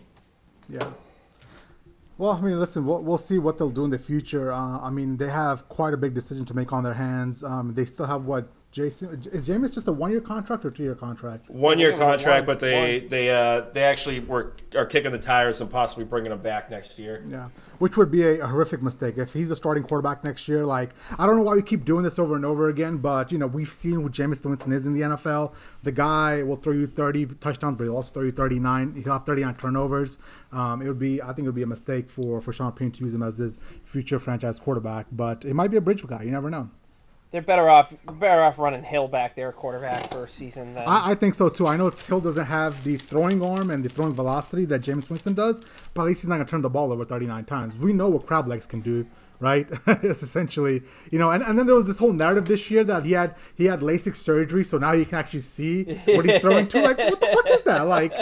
Yeah. Well, I mean, listen, we'll, we'll see what they'll do in the future. Uh, I mean, they have quite a big decision to make on their hands. Um, they still have what? Jason is Jameis just a one-year contract or two-year contract? One year it was a contract, one- but they one. they uh, they actually were are kicking the tires and possibly bringing him back next year. Yeah, which would be a, a horrific mistake if he's the starting quarterback next year. Like, I don't know why we keep doing this over and over again, but you know we've seen what Jameis Winston is in the NFL. The guy will throw you 30 touchdowns, but he'll also throw you 39. He'll have 39 turnovers. Um, it would be, I think, it would be a mistake for for Sean Payton to use him as his future franchise quarterback. But it might be a bridge guy. You never know. They're better off better off running Hill back there quarterback for a season than I, I think so too. I know Hill doesn't have the throwing arm and the throwing velocity that James Winston does, but at least he's not going to turn the ball over 39 times. We know what crab legs can do, right? it's essentially, you know. And, and then there was this whole narrative this year that he had he had LASIK surgery, so now he can actually see what he's throwing to. Like, what the fuck is that? Like,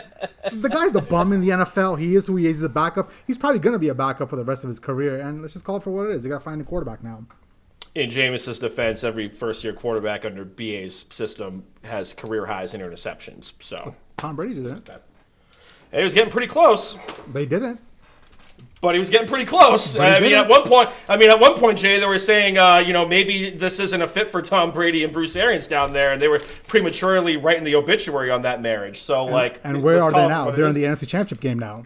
the guy's a bum in the NFL. He is who he is. He's a backup. He's probably going to be a backup for the rest of his career. And let's just call it for what it is. They got to find a quarterback now. In Jameis's defense, every first year quarterback under BA's system has career highs in interceptions. So Tom Brady didn't, and he was getting pretty close. but he didn't. But he was getting pretty close. I mean, at one point, I mean, at one point, Jay, they were saying, uh, you know, maybe this isn't a fit for Tom Brady and Bruce Arians down there, and they were prematurely writing the obituary on that marriage. So, like, And where are they now? They're in the NFC Championship game now.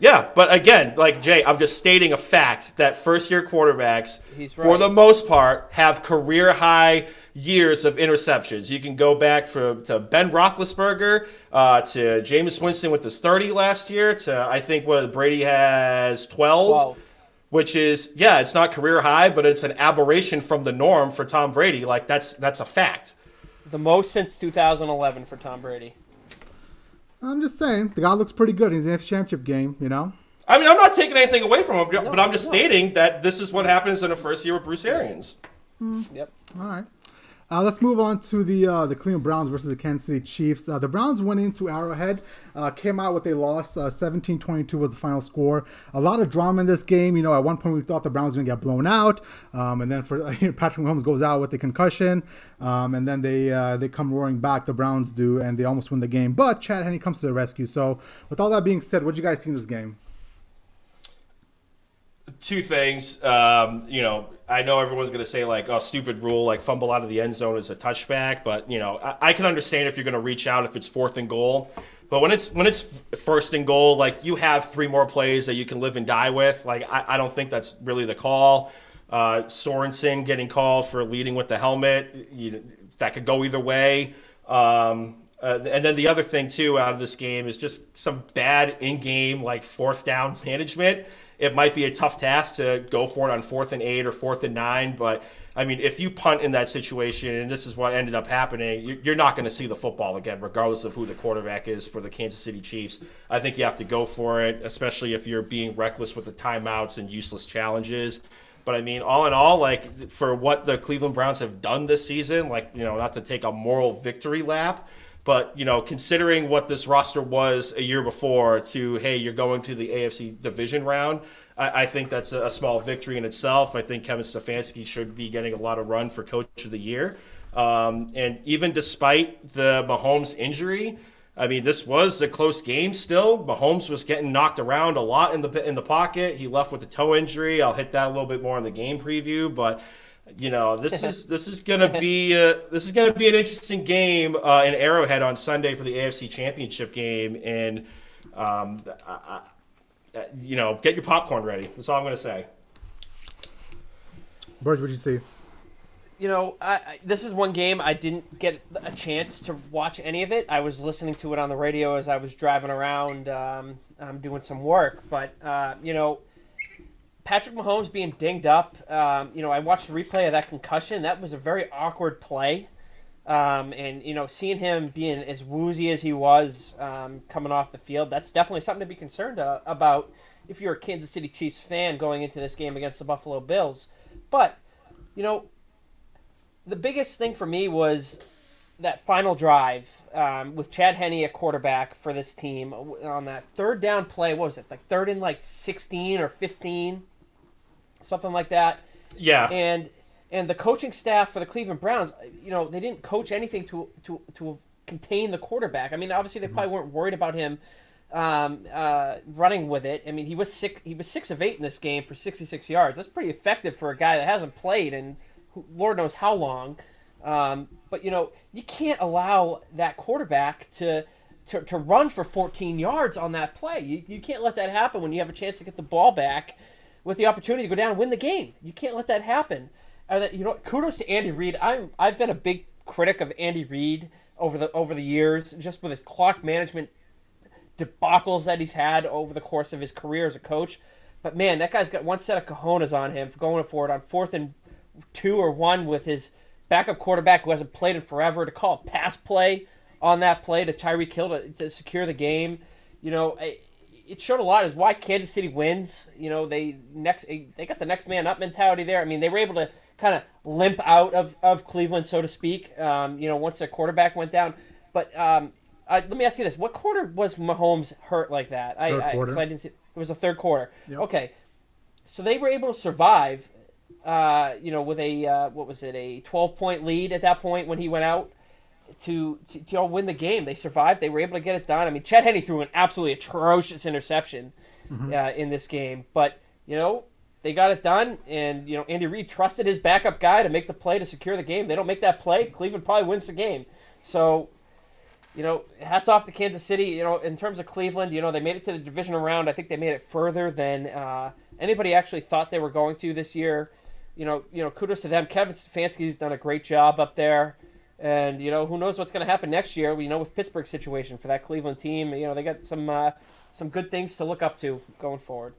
Yeah, but again, like Jay, I'm just stating a fact that first year quarterbacks, He's for the most part, have career high years of interceptions. You can go back for, to Ben Roethlisberger, uh, to Jameis Winston with his 30 last year, to I think what Brady has 12, 12. which is yeah, it's not career high, but it's an aberration from the norm for Tom Brady. Like that's that's a fact. the most since 2011 for Tom Brady. I'm just saying, the guy looks pretty good. He's in the NFC Championship game, you know. I mean, I'm not taking anything away from him, but I'm just no. stating that this is what happens in a first year with Bruce Arians. Mm. Yep. All right. Uh, let's move on to the uh, the Cleveland Browns versus the Kansas City Chiefs. Uh, the Browns went into Arrowhead, uh, came out with a loss. Uh, 17-22 was the final score. A lot of drama in this game. You know, at one point we thought the Browns were going to get blown out, um, and then for Patrick Mahomes goes out with a concussion, um, and then they uh, they come roaring back. The Browns do, and they almost win the game. But Chad Henne comes to the rescue. So, with all that being said, what did you guys see in this game? Two things. Um, you know, I know everyone's going to say like, "Oh, stupid rule!" Like fumble out of the end zone is a touchback, but you know, I, I can understand if you're going to reach out if it's fourth and goal. But when it's when it's first and goal, like you have three more plays that you can live and die with. Like I, I don't think that's really the call. Uh, Sorensen getting called for leading with the helmet. You, that could go either way. Um, uh, and then the other thing too out of this game is just some bad in-game like fourth down management. It might be a tough task to go for it on fourth and eight or fourth and nine, but I mean, if you punt in that situation, and this is what ended up happening, you- you're not going to see the football again, regardless of who the quarterback is for the Kansas City Chiefs. I think you have to go for it, especially if you're being reckless with the timeouts and useless challenges. But I mean, all in all, like for what the Cleveland Browns have done this season, like you know, not to take a moral victory lap, But you know, considering what this roster was a year before, to hey, you're going to the AFC division round, I, I think that's a, a, small victory in itself. I think Kevin Stefanski should be getting a lot of run for Coach of the Year. Um, and even despite the Mahomes injury, I mean, this was a close game. Still, Mahomes was getting knocked around a lot in the in the pocket. He left with a toe injury. I'll hit that a little bit more in the game preview, but you know, this is this is gonna be uh, this is gonna be an interesting game uh, in Arrowhead on Sunday for the AFC Championship game, and um, I, I, you know, get your popcorn ready. That's all I'm gonna say. Burge, what do you see? you know, I, I, this is one game I didn't get a chance to watch any of it. I was listening to it on the radio as I was driving around, um, um, doing some work. But uh, you know, Patrick Mahomes being dinged up. Um, you know, I watched the replay of that concussion. That was a very awkward play. Um, and you know, seeing him being as woozy as he was um, coming off the field, that's definitely something to be concerned uh, about if you're a Kansas City Chiefs fan going into this game against the Buffalo Bills. But you know, the biggest thing for me was that final drive um, with Chad Henne at quarterback for this team on that third down play. What was it? Like third and like sixteen or fifteen, something like that. Yeah. And and the coaching staff for the Cleveland Browns, you know, they didn't coach anything to to to contain the quarterback. I mean, obviously they probably weren't worried about him um, uh, running with it. I mean, he was sick. He was six of eight in this game for sixty six yards. That's pretty effective for a guy that hasn't played and Lord knows how long. Um, but you know, you can't allow that quarterback to, to to run for 14 yards on that play. You, you can't let that happen when you have a chance to get the ball back with the opportunity to go down and win the game. You can't let that happen. And that, you know, kudos to Andy Reid. I'm I've been a big critic of Andy Reid over the over the years, just with his clock management debacles that he's had over the course of his career as a coach. But man, that guy's got one set of cojones on him for going forward on fourth and two or one with his backup quarterback who hasn't played in forever to call a pass play on that play to Tyreek Hill to, to secure the game. You know, it showed a lot is why Kansas City wins. You know, they next they got the next man up mentality there. I mean, they were able to kind of limp out of, of Cleveland, so to speak. Um, you know, once their quarterback went down. But um, I, let me ask you this: What quarter was Mahomes hurt like that? Third I, quarter. I, I didn't see. It was a third quarter. Yep. Okay, so they were able to survive uh, you know, with a uh, what was it, a 12 point lead at that point when he went out to, to, to you know, win the game. They survived. They were able to get it done. I mean, Chad Henne threw an absolutely atrocious interception mm-hmm. uh, in this game, but you know they got it done, and you know Andy Reid trusted his backup guy to make the play to secure the game. They don't make that play, Cleveland probably wins the game. So. You know, hats off to Kansas City. You know, in terms of Cleveland, you know they made it to the division round. I think they made it further than uh, anybody actually thought they were going to this year you know, you know, kudos to them. Kevin Stefanski's done a great job up there, and you know, who knows what's going to happen next year? You know, with Pittsburgh situation for that Cleveland team, you know, they got some uh, some good things to look up to going forward.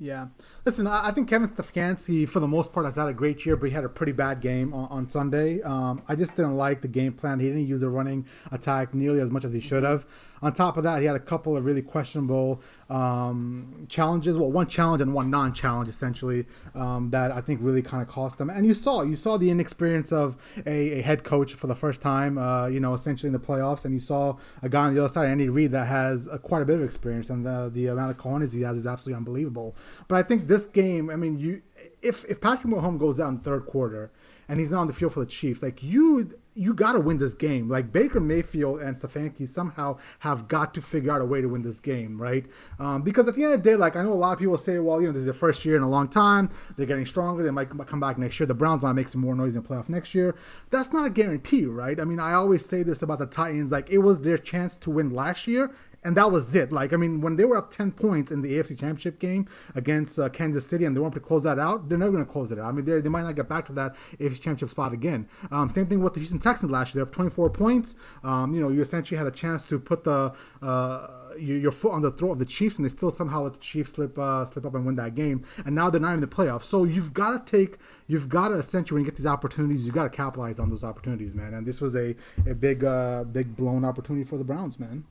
Yeah. Listen, I think Kevin Stefanski, for the most part, has had a great year, but he had a pretty bad game on, on Sunday. Um, I just didn't like the game plan. He didn't use the running attack nearly as much as he should have. On top of that, he had a couple of really questionable um, challenges. Well, one challenge and one non-challenge, essentially, um, that I think really kind of cost him. And you saw, you saw the inexperience of a, a head coach for the first time, uh, you know, essentially in the playoffs. And you saw a guy on the other side, Andy Reid, that has uh, quite a bit of experience, and the, the amount of cojones he has is absolutely unbelievable. But I think this game, I mean, you if if Patrick Mahomes goes down in third quarter and he's not on the field for the Chiefs, like you you got to win this game. Like Baker Mayfield and Stefanski somehow have got to figure out a way to win this game, right? Um, because at the end of the day, like I know a lot of people say, well, you know, this is their first year in a long time. They're getting stronger. They might come back next year. The Browns might make some more noise in the playoff next year. That's not a guarantee, right? I mean, I always say this about the Titans. Like it was their chance to win last year, and that was it. Like, I mean, when they were up 10 points in the AFC Championship game against uh, Kansas City and they weren't to close that out, they're never going to close it out. I mean, they might not get back to that AFC Championship spot again. Um, same thing with the Houston Texans last year. They're up 24 points. Um, you know, you essentially had a chance to put the. Uh, your foot on the throat of the Chiefs, and they still somehow let the Chiefs slip uh, slip up and win that game. And now they're not in the playoffs. So you've got to take, you've got to essentially when you get these opportunities, you've got to capitalize on those opportunities, man. And this was a a big uh, big blown opportunity for the Browns, man.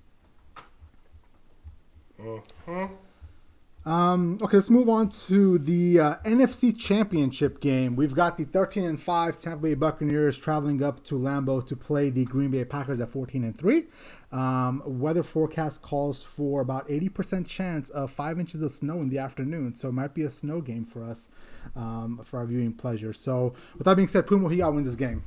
Mm-hmm. Um, okay, let's move on to the uh, NFC Championship game. We've got the 13 and 5 Tampa Bay Buccaneers traveling up to Lambeau to play the Green Bay Packers at 14 and 3. Um, weather forecast calls for about 80% chance of 5 inches of snow in the afternoon, so it might be a snow game for us um, for our viewing pleasure. So, with that being said, Puma, he got win this game.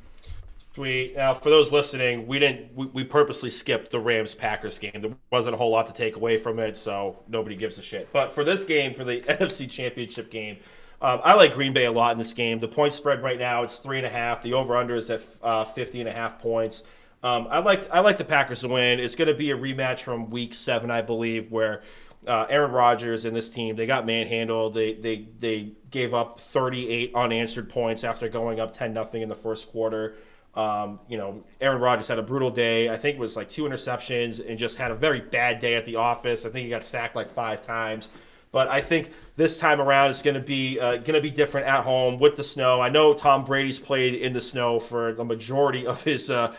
We uh, for those listening, we didn't. We, we purposely skipped the Rams Packers game. There wasn't a whole lot to take away from it, so nobody gives a shit. But for this game, for the NFC Championship game, um, I like Green Bay a lot in this game. The point spread right now it's three and a half. The over under is at uh, 50 and a half points. Um, I like I like the Packers to win. It's going to be a rematch from Week Seven, I believe, where uh, Aaron Rodgers and this team they got manhandled. They they they gave up 38 unanswered points after going up 10 nothing in the first quarter. Um, you know, Aaron Rodgers had a brutal day. I think it was like two interceptions and just had a very bad day at the office. I think he got sacked like five times. But I think this time around it's going to be uh, going to be different at home with the snow. I know Tom Brady's played in the snow for the majority of his uh,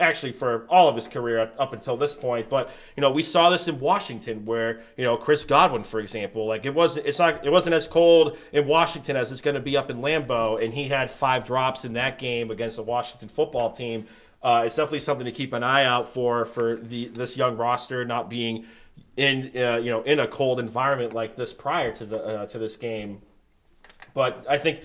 actually for all of his career up until this point. But you know, we saw this in Washington, where you know Chris Godwin, for example, like it wasn't it's not it wasn't as cold in Washington as it's going to be up in Lambeau, and he had five drops in that game against the Washington football team. Uh, it's definitely something to keep an eye out for for the this young roster not being in uh, you know in a cold environment like this prior to the uh, to this game. But I think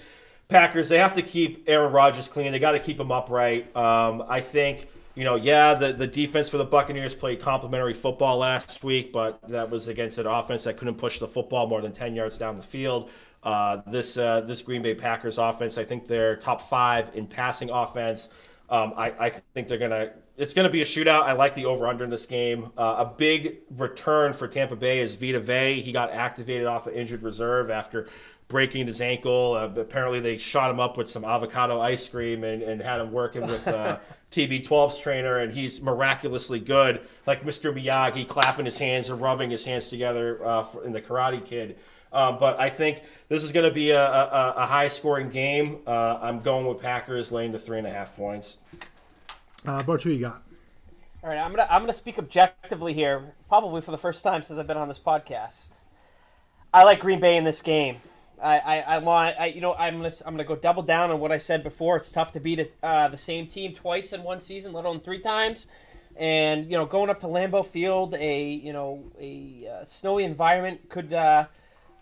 Packers they have to keep Aaron Rodgers clean. They got to keep him upright. Um, I think you know, yeah, the, the defense for the Buccaneers played complimentary football last week, but that was against an offense that couldn't push the football more than 10 yards down the field. Uh, this uh, this Green Bay Packers offense, I think they're top five in passing offense. Um, I, I think they're gonna. It's gonna be a shootout. I like the over under in this game. Uh, a big return for Tampa Bay is Vita Vea. He got activated off the injured reserve after breaking his ankle. Uh, apparently, they shot him up with some avocado ice cream and, and had him working with uh, TB12's trainer, and he's miraculously good, like Mr. Miyagi, clapping his hands and rubbing his hands together uh, in the Karate Kid. Um, but I think this is going to be a, a, a high scoring game. Uh, I'm going with Packers laying to three and a half points. Uh, Bart, who you got? All right, I'm gonna I'm gonna speak objectively here, probably for the first time since I've been on this podcast. I like Green Bay in this game. I, I, I want I, you know I'm gonna I'm gonna go double down on what I said before. It's tough to beat uh, the same team twice in one season, let alone three times. And you know, going up to Lambeau Field, a you know a uh, snowy environment could uh,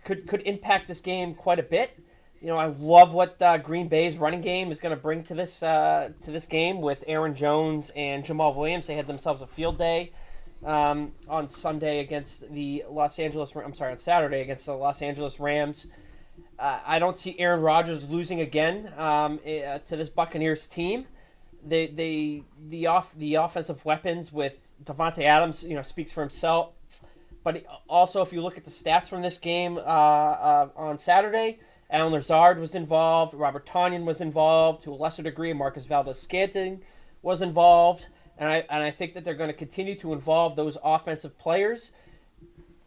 could could impact this game quite a bit. You know, I love what uh, Green Bay's running game is going to bring to this uh, to this game with Aaron Jones and Jamaal Williams. They had themselves a field day um, on Sunday against the Los Angeles. I'm sorry, on Saturday against the Los Angeles Rams. Uh, I don't see Aaron Rodgers losing again um, uh, to this Buccaneers team. They, they, the off the offensive weapons with Davante Adams, you know, speaks for himself. But also, if you look at the stats from this game uh, uh, on Saturday, Allen Lazard was involved, Robert Tonyan was involved to a lesser degree, Marquez Valdes-Scantling was involved, and I and I think that they're going to continue to involve those offensive players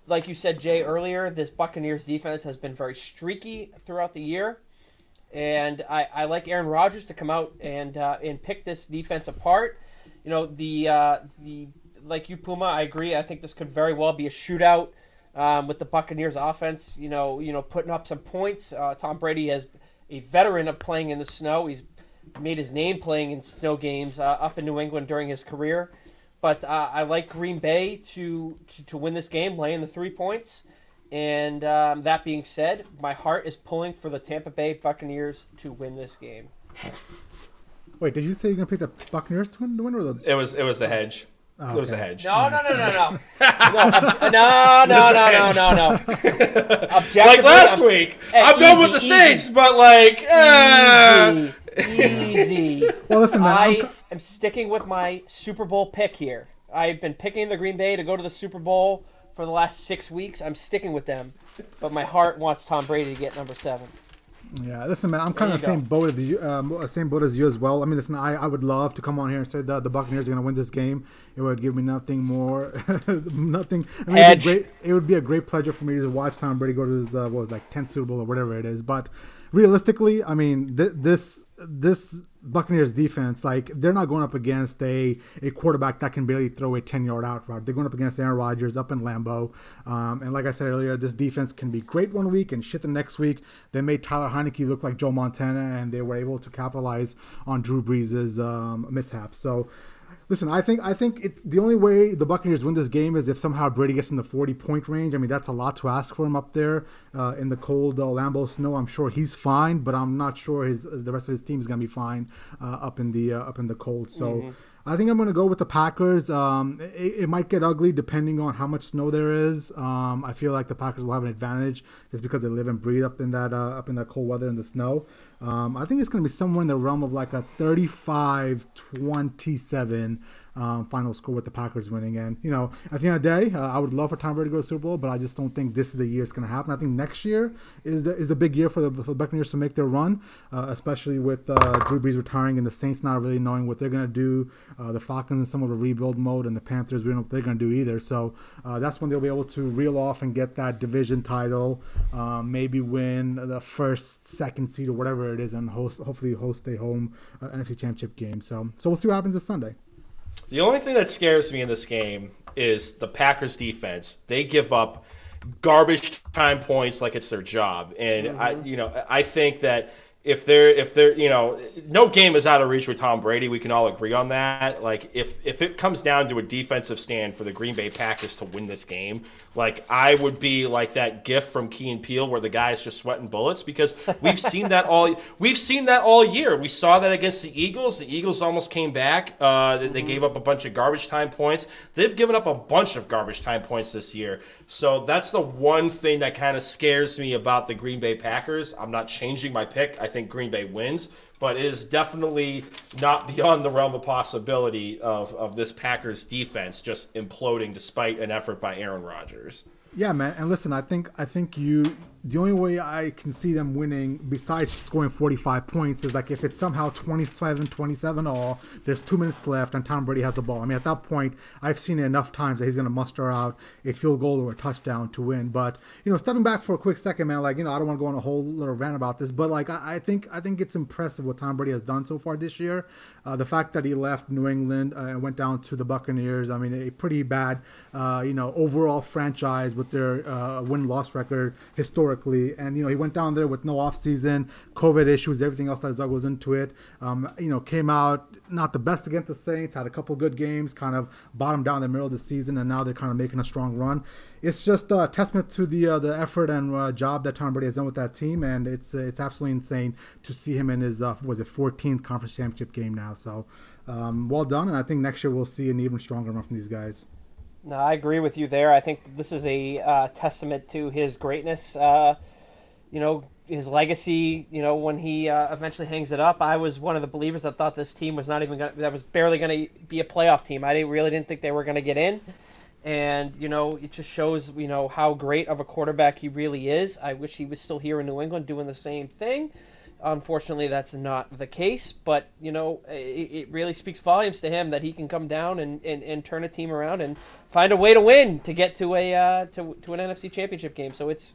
like you said, Jay, earlier, this Buccaneers defense has been very streaky throughout the year. And I, I like Aaron Rodgers to come out and uh, and pick this defense apart. You know, the uh, the like you Puma, I agree. I think this could very well be a shootout um, with the Buccaneers offense. You know, you know, putting up some points. Uh, Tom Brady has a veteran of playing in the snow. He's made his name playing in snow games uh, up in New England during his career. But uh, I like Green Bay to, to, to, win this game, laying the three points. And um, that being said, my heart is pulling for the Tampa Bay Buccaneers to win this game. Wait, did you say you're gonna pick the Buccaneers to win, or the? It was it was the hedge. Oh, okay. It was a hedge. No, no, no, no, no, no, no, no, no, no, no. Like last I'm, week, I'm going with the Saints, but like, uh... easy, easy. Well, listen, man. I, am sticking with my Super Bowl pick here. I've been picking the Green Bay to go to the Super Bowl for the last six weeks. I'm sticking with them, but my heart wants Tom Brady to get number seven. Yeah, listen, man. I'm kind of the same boat as you, um, same boat as you as well. I mean, listen, I, I would love to come on here and say that the Buccaneers are going to win this game. It would give me nothing more, nothing. I mean, be great, it would be a great pleasure for me to watch Tom Brady go to his uh, what was like 10th Super Bowl or whatever it is. But realistically, I mean, th- this this Buccaneers defense, like they're not going up against a, a quarterback that can barely throw a 10 yard out route. They're going up against Aaron Rodgers up in Lambeau. Um, and like I said earlier, this defense can be great one week and shit the next week. They made Tyler Heinicke look like Joe Montana, and they were able to capitalize on Drew Brees' um, mishaps. So Listen, I think I think it's the only way the Buccaneers win this game is if somehow Brady gets in the 40 point range. I mean, that's a lot to ask for him up there uh, in the cold uh, Lambeau snow. I'm sure he's fine, but I'm not sure his the rest of his team is going to be fine uh, up in the uh, up in the cold. So. Mm-hmm. I think I'm going to go with the Packers. Um, it, it, might get ugly depending on how much snow there is. Um, I feel like the Packers will have an advantage just because they live and breathe up in that uh, up in that cold weather and the snow. Um, I think it's going to be somewhere in the realm of like a 35-27 um, final score with the Packers winning. And you know, at the end of the day, uh, I would love for Tom Brady to go to the Super Bowl, but I just don't think this is the year it's going to happen. I think next year is the is the big year for the, for the Buccaneers to make their run, uh, especially with uh, Drew Brees retiring and the Saints not really knowing what they're going to do. Uh, the Falcons in some of a rebuild mode, and the Panthers we don't know what they're going to do either. So uh, that's when they'll be able to reel off and get that division title, um, maybe win the first, second seed or whatever it is, and host hopefully host a home uh, NFC Championship game. So so we'll see what happens this Sunday. The only thing that scares me in this game is the Packers defense. They give up garbage time points like it's their job, and mm-hmm. I, you know, I think that if they're if they're you know no game is out of reach with Tom Brady. We can all agree on that. Like if if it comes down to a defensive stand for the Green Bay Packers to win this game, like I would be like that gif from Key and Peele where the guy is just sweating bullets because we've seen that all we've seen that all year. We saw that against the Eagles. The Eagles almost came back. Uh, they, they gave up a bunch of garbage time points. They've given up a bunch of garbage time points this year. So that's the one thing that kind of scares me about the Green Bay Packers. I'm not changing my pick. I think Green Bay wins, but it is definitely not beyond the realm of possibility of, of this Packers defense just imploding despite an effort by Aaron Rodgers. Yeah, man. And listen, I think I think you the only way I can see them winning, besides scoring 45 points, is like if it's somehow 27 27 all, there's two minutes left, and Tom Brady has the ball. I mean, at that point, I've seen it enough times that he's going to muster out a field goal or a touchdown to win. But, you know, stepping back for a quick second, man, like, you know, I don't want to go on a whole little rant about this, but like, I, I think I think it's impressive what Tom Brady has done so far this year. Uh, the fact that he left New England uh, and went down to the Buccaneers, I mean, a pretty bad, uh, you know, overall franchise with their uh, win loss record historically And you know, he went down there with no off season, COVID issues, everything else that goes into it. Um, you know, came out not the best against the Saints, had a couple good games, kind of bottomed down the middle of the season, and now they're kind of making a strong run. It's just a testament to the uh, the effort and uh, job that Tom Brady has done with that team, and it's uh, it's absolutely insane to see him in his uh, was it 14th conference championship game now. So. Um, well done, and I think next year we'll see an even stronger run from these guys. No, I agree with you there. I think this is a uh, testament to his greatness. Uh, you know, his legacy. You know, when he uh, eventually hangs it up, I was one of the believers that thought this team was not even gonna, that was barely going to be a playoff team. I didn't, really didn't think they were going to get in. And you know, it just shows you know how great of a quarterback he really is. I wish he was still here in New England doing the same thing. Unfortunately, that's not the case, but you know, it, it, really speaks volumes to him that he can come down and, and, and turn a team around and find a way to win to get to a uh, to, to an NFC Championship game. So it's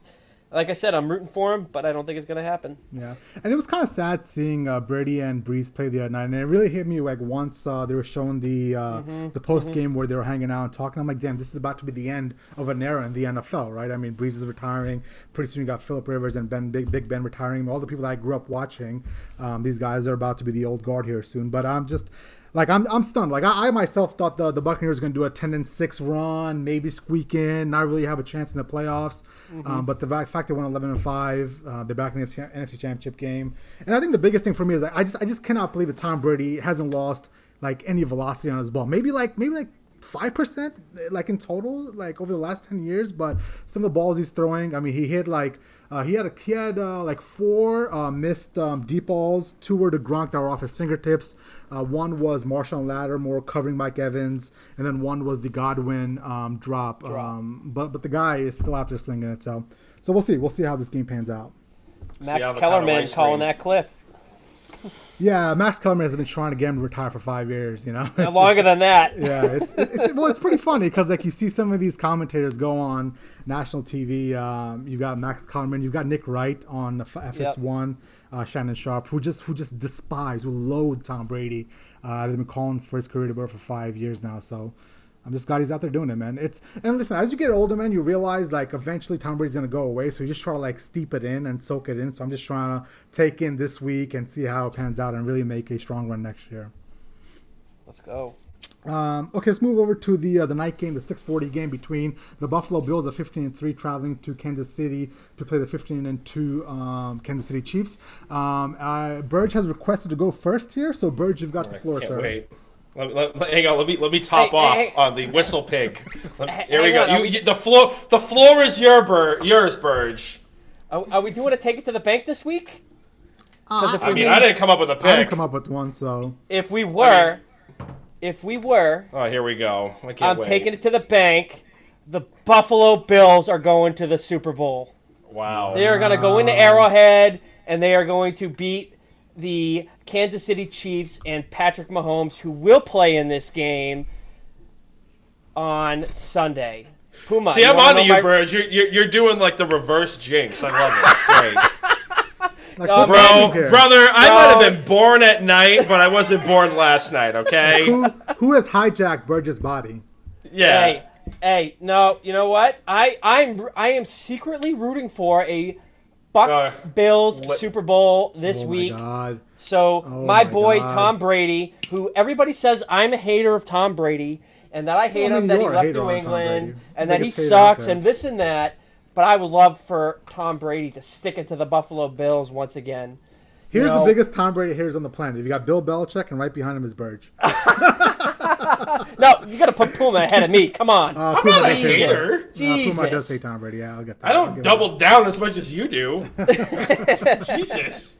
like I said, I'm rooting for him, but I don't think it's going to happen. Yeah, and it was kind of sad seeing uh, Brady and Brees play the other night, and it really hit me like once uh, they were showing the uh, mm-hmm. the post game mm-hmm. where they were hanging out and talking. I'm like, damn, this is about to be the end of an era in the NFL, right? I mean, Brees is retiring. Pretty soon you got Philip Rivers and Ben Big Big Ben retiring. All the people that I grew up watching, um, these guys are about to be the old guard here soon. But I'm just like I'm, I'm stunned. Like I, I myself thought the, the Buccaneers going to do a 10 and 6 run, maybe squeak in, not really have a chance in the playoffs. Mm-hmm. Um, but the fact they won 11 and 5, uh, they're back in the NFC Championship game. And I think the biggest thing for me is like, I just I just cannot believe that Tom Brady hasn't lost like any velocity on his ball. Maybe like maybe like five percent like in total like over the last 10 years but some of the balls he's throwing i mean he hit like uh, he had a, he had uh, like four uh, missed um, deep balls. Two were to Gronk that were off his fingertips. Uh, one was Marshon Lattimore covering Mike Evans and then one was the Godwin um, drop, drop. Um, but but the guy is still out there slinging it so so we'll see. We'll see how this game pans out. Max Kellerman calling that cliff yeah, Max Kellerman has been trying to get him to retire for five years. You know, it's, longer it's, than that. Yeah, it's, it's, well, it's pretty funny because like you see some of these commentators go on national TV. Um, you've got Max Kellerman, you've got Nick Wright on FS1. Yep. uh, Shannon Sharpe, who just who just despise, who loathe Tom Brady. Uh, they've been calling for his career to be for five years now. So I'm just glad he's out there doing it, man. It's and listen, as you get older, man, you realize like eventually Tom Brady's gonna go away. So you just try to like steep it in and soak it in. So I'm just trying to take in this week and see how it pans out and really make a strong run next year. Let's go. Um, okay, let's move over to the uh, the night game, the 6:40 game between the Buffalo Bills at 15 and three, traveling to Kansas City to play the 15 and two um, Kansas City Chiefs. Um, uh, Burge has requested to go first here, so Burge, you've got the floor, Can't sir. wait. Let, let- let- hang on, let me let me top Hey, off hey, hey. on the WhistlePig. Let- H- here we go. on, You, we- you- the floor the floor is your bur- yours, Burge. Are, are we doing a take it to the bank this week? Uh, because if I we mean, mean- I didn't come up with a I didn't come up with one, so if we were, if we were, Oh, here we go. I can't I'm wait. taking it to the bank. The Buffalo Bills are going to the Super Bowl. Wow. They are going to go into ah. Arrowhead and they are going to beat the Kansas City Chiefs and Patrick Mahomes, who will play in this game on Sunday. Puma, See, I'm wanna on to you, my- Burge. You're, you're, you're doing like the reverse jinx. I love it. It's great. like, Um, Bro, brother, I Bro. might have been born at night, but I wasn't born last night, okay? who who has hijacked Burge's body? Yeah. Hey, hey, no, you know what? I I'm I am secretly rooting for a Bucs Uh, Bills what- Super Bowl this Oh week. my God! So my my boy God. Tom Brady, who everybody says I'm a hater of Tom Brady, and that I hate Well, I mean, him, that he left New England, and that he Biggest hater out sucks, and this and that. But I would love for Tom Brady to stick it to the Buffalo Bills once again. Here's know- the biggest Tom Brady haters on the planet. You got Bill Belichick, and right behind him is Burge. No, you got to put Puma ahead of me. Come on. Uh, I'm Puma not a does say hater. that. Uh, Jesus. Puma does say Tom Brady. Yeah, I'll get that. I don't give double down as much as you do. Jesus.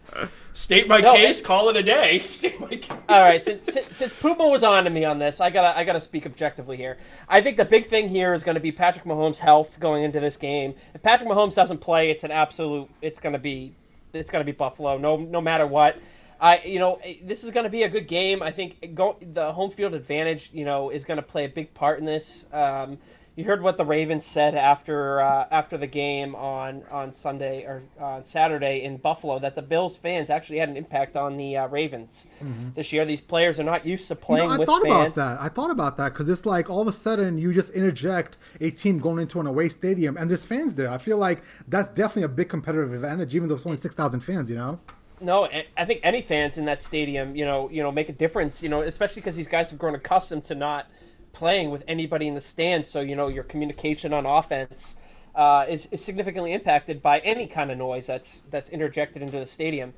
State my No, case, it- call it a day. State my case. All right, since, since, since Puma was on to me on this, I gotta I gotta speak objectively here. I think the big thing here is going to be Patrick Mahomes' health going into this game. If Patrick Mahomes doesn't play, it's an absolute. It's going to be it's going to be Buffalo. No no matter what. I you know this is going to be a good game. I think go, the home field advantage you know is going to play a big part in this. Um, you heard what the Ravens said after uh, after the game on on Sunday or on Saturday in Buffalo that the Bills fans actually had an impact on the uh, Ravens this year. These players are not used to You playing know, I with thought fans. about that. I thought about that because it's like all of a sudden you just interject a team going into an away stadium and there's fans there. I feel like that's definitely a big competitive advantage, even though it's only six thousand fans. You know, No, I- I think any fans in that stadium, you know, you know, make a difference. You know, especially because these guys have grown accustomed to not playing with anybody in the stands. So you know, your communication on offense uh, is, is significantly impacted by any kind of noise that's that's interjected into the stadium.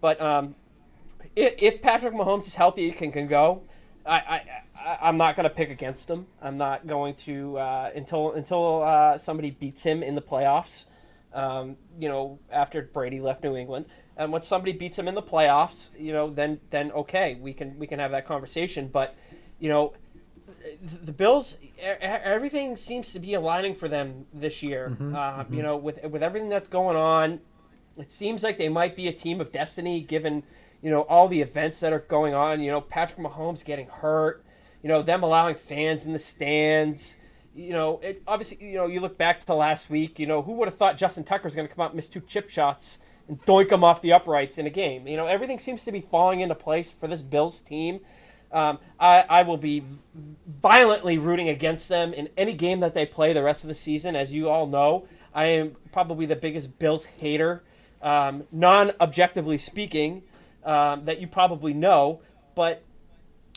But um, if, if Patrick Mahomes is healthy, can can go. I, I, I I'm not going to pick against him. I'm not going to uh, until until uh, somebody beats him in the playoffs. Um, you know, after Brady left New England, and when somebody beats him in the playoffs, you know, then then okay, we can we can have that conversation. But you know, the Bills, everything seems to be aligning for them this year. uh, You know, with with everything that's going on, it seems like they might be a team of destiny given you know all the events that are going on. You know patrick mahomes getting hurt you know them allowing fans in the stands. You know it, obviously you know you look back to last week you know who would have thought justin tucker was going to come out and miss two chip shots and doink them off the uprights in a game? You know everything seems to be falling into place for this bills team um, I, I will be violently rooting against them in any game that they play the rest of the season. As you all know, I am probably the biggest Bills hater, um, non objectively speaking, um, that you probably know. But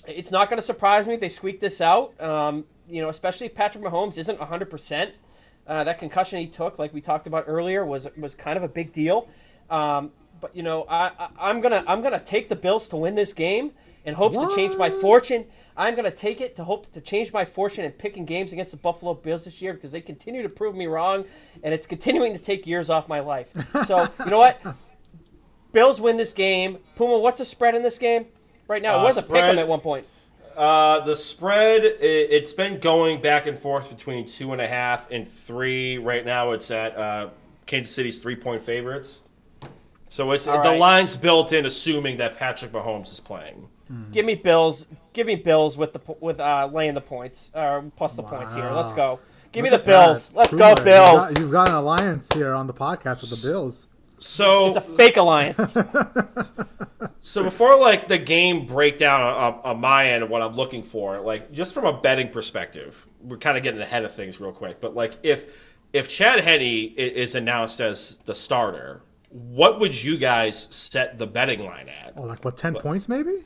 it's not going to surprise me if they squeak this out. Um, you know, especially if Patrick Mahomes isn't 100%. Uh, that concussion he took, like we talked about earlier, was was kind of a big deal. Um, but you know, I, I, I'm gonna I'm gonna take the Bills to win this game in hopes to change my fortune. I'm gonna take it to hope to change my fortune in picking games against the Buffalo Bills this year because they continue to prove me wrong, and it's continuing to take years off my life. So you know what? Bills win this game. Puma, what's the spread in this game right now? It Uh, was a pick 'em spread- at one point. Uh, the spread, it, it's been going back and forth between two and a half and three. Right now, it's at uh, Kansas City's three point favorites. So it's All the right. line's built in, assuming that Patrick Mahomes is playing. Give me Bills. Give me Bills with the with uh, laying the points uh, plus the points here. Let's go. Give me the at that. Bills. Let's Puma, go Bills. You've got, you've got an alliance here on the podcast with the Bills. So It's a fake alliance. So before like the game breakdown on, on my end of what I'm looking for, like just from a betting perspective, we're kind of getting ahead of things real quick. But like if if Chad Henne is announced as the starter, what would you guys set the betting line at? Oh, like what? Ten points maybe?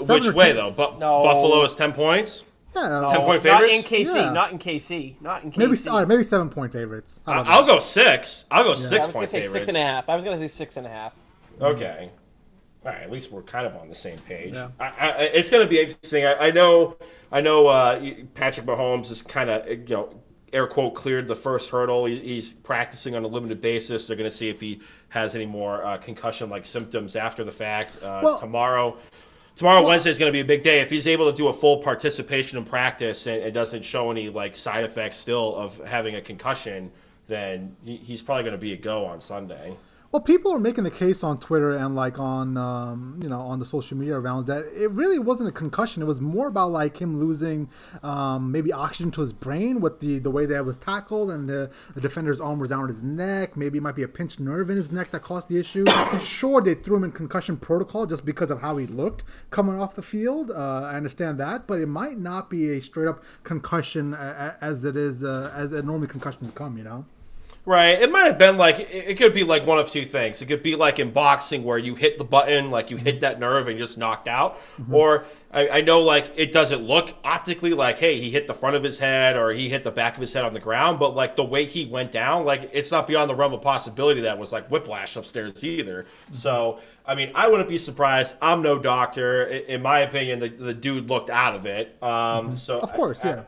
Which way ten- though? Bu- No. Buffalo is ten points. Yeah, Ten point favorites. not favorites? in KC. Yeah. Not in KC. Not in KC. maybe all right, maybe seven point favorites. I, I'll go six. I'll go I six was gonna point say favorites. six and a half. I was gonna say six and a half. Okay. All right. At least we're kind of on the same page. Yeah. I, I, it's going to be interesting. I, I know. I know. Uh, Patrick Mahomes is kind of you know air quote cleared the first hurdle. He, he's practicing on a limited basis. They're going to see if he has any more uh, concussion like symptoms after the fact. Uh, Well- tomorrow. Tomorrow, Wednesday is going to be a big day. If he's able to do a full participation in practice and, and doesn't show any like side effects still of having a concussion, then he, he's probably going to be a go on Sunday. Well, people are making the case on Twitter and like on um, you know on the social media rounds that it really wasn't a concussion. It was more about like him losing um, maybe oxygen to his brain with the the way that it was tackled and the, the defender's arm was around his neck. Maybe it might be a pinched nerve in his neck that caused the issue. sure, they threw him in concussion protocol just because of how he looked coming off the field. Uh, I understand that, but it might not be a straight up concussion as it is uh, as it normally concussions come. You know. Right. It might have been like it could be like one of two things. It could be like in boxing where you hit the button, like you hit mm-hmm. that nerve and just knocked out. Mm-hmm. Or I, I know like it doesn't look optically like hey he hit the front of his head or he hit the back of his head on the ground, but like the way he went down, like it's not beyond the realm of possibility that was like whiplash upstairs either. Mm-hmm. So I mean I wouldn't be surprised. I'm no doctor. I- In my opinion, the, the dude looked out of it. Um, So Of course, I- yeah. I,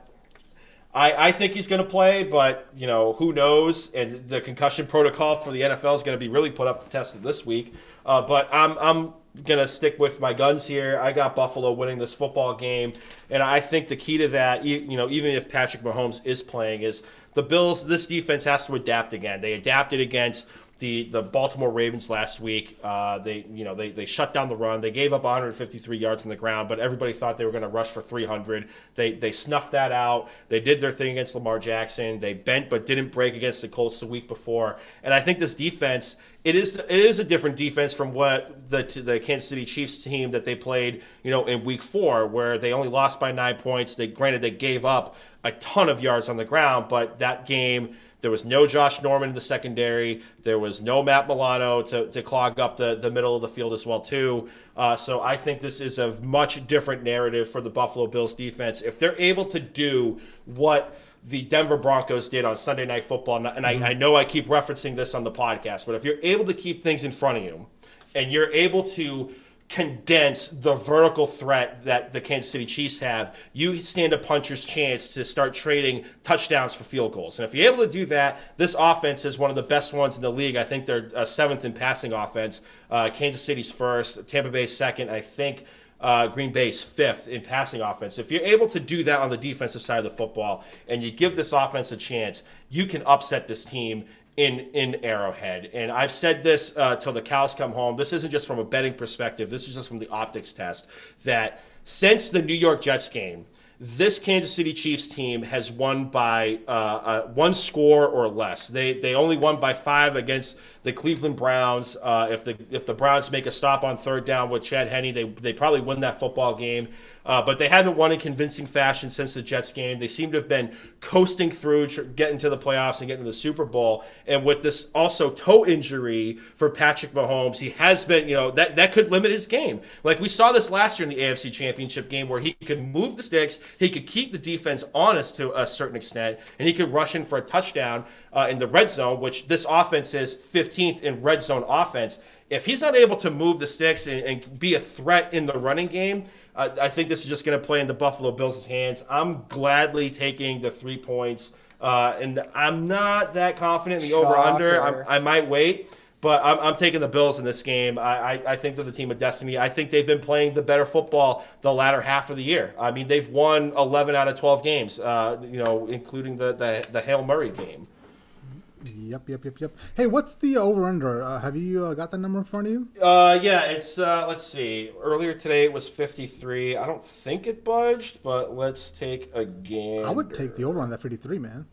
I think he's going to play, but you know who knows? And the concussion protocol for the NFL is going to be really put up to test this week. Uh, but I'm I'm going to stick with my guns here. I got Buffalo winning this football game, and I think the key to that, you, you know, even if Patrick Mahomes is playing, is the Bills. This defense has to adapt again. They adapted against the the Baltimore Ravens last week. Uh, they you know they, they shut down the run. They gave up 153 yards on the ground, but everybody thought they were going to rush for 300. They they snuffed that out. They did their thing against Lamar Jackson. They bent but didn't break against the Colts the week before. And I think this defense it is it is a different defense from what the the Kansas City Chiefs team that they played you know in Week Four, where they only lost by nine points. They granted they gave up a ton of yards on the ground, but that game. There was no Josh Norman in the secondary. There was no Matt Milano to, to clog up the, the middle of the field as well too. Uh, so I think this is a much different narrative for the Buffalo Bills defense. If they're able to do what the Denver Broncos did on Sunday Night Football, and I, I know I keep referencing this on the podcast, but if you're able to keep things in front of you and you're able to condense the vertical threat that the Kansas City Chiefs have, you stand a puncher's chance to start trading touchdowns for field goals. And if you're able to do that, this offense is one of the best ones in the league. I think they're uh, seventh in passing offense. Uh, Kansas City's first, Tampa Bay's second. I think uh, Green Bay's fifth in passing offense. If you're able to do that on the defensive side of the football and you give this offense a chance, you can upset this team in in Arrowhead. And I've said this uh, till the cows come home. This isn't just from a betting perspective. This is just from the optics test that since the New York Jets game, this Kansas City Chiefs team has won by uh, uh, one score or less. They they only won by five against the Cleveland Browns. Uh, if the if the Browns make a stop on third down with Chad Henne, they they probably win that football game. Uh, but they haven't won in convincing fashion since the Jets game. They seem to have been coasting through, getting to the playoffs and getting to the Super Bowl. And with this also toe injury for Patrick Mahomes, he has been, you know, that, that could limit his game. Like we saw this last year in the AFC Championship game where he could move the sticks, he could keep the defense honest to a certain extent, and he could rush in for a touchdown uh, in the red zone, which this offense is 15th in red zone offense. If he's not able to move the sticks and, and be a threat in the running game, I, I think this is just going to play in the Buffalo Bills' hands. I'm gladly taking the three points, uh, and I'm not that confident in the over under. I might wait, but I'm, I'm taking the Bills in this game. I, I, I think they're the team of destiny. I think they've been playing the better football the latter half of the year. I mean, they've won 11 out of 12 games, uh, you know, including the, the, the Hail Murray game. Yep, yep, yep, yep. Hey, what's the over under? Uh, have you uh, got that number in front of you? Uh, yeah, it's uh, let's see. Earlier today it was 53. I don't think it budged, but let's take a gander. I would take the over on that 53, man.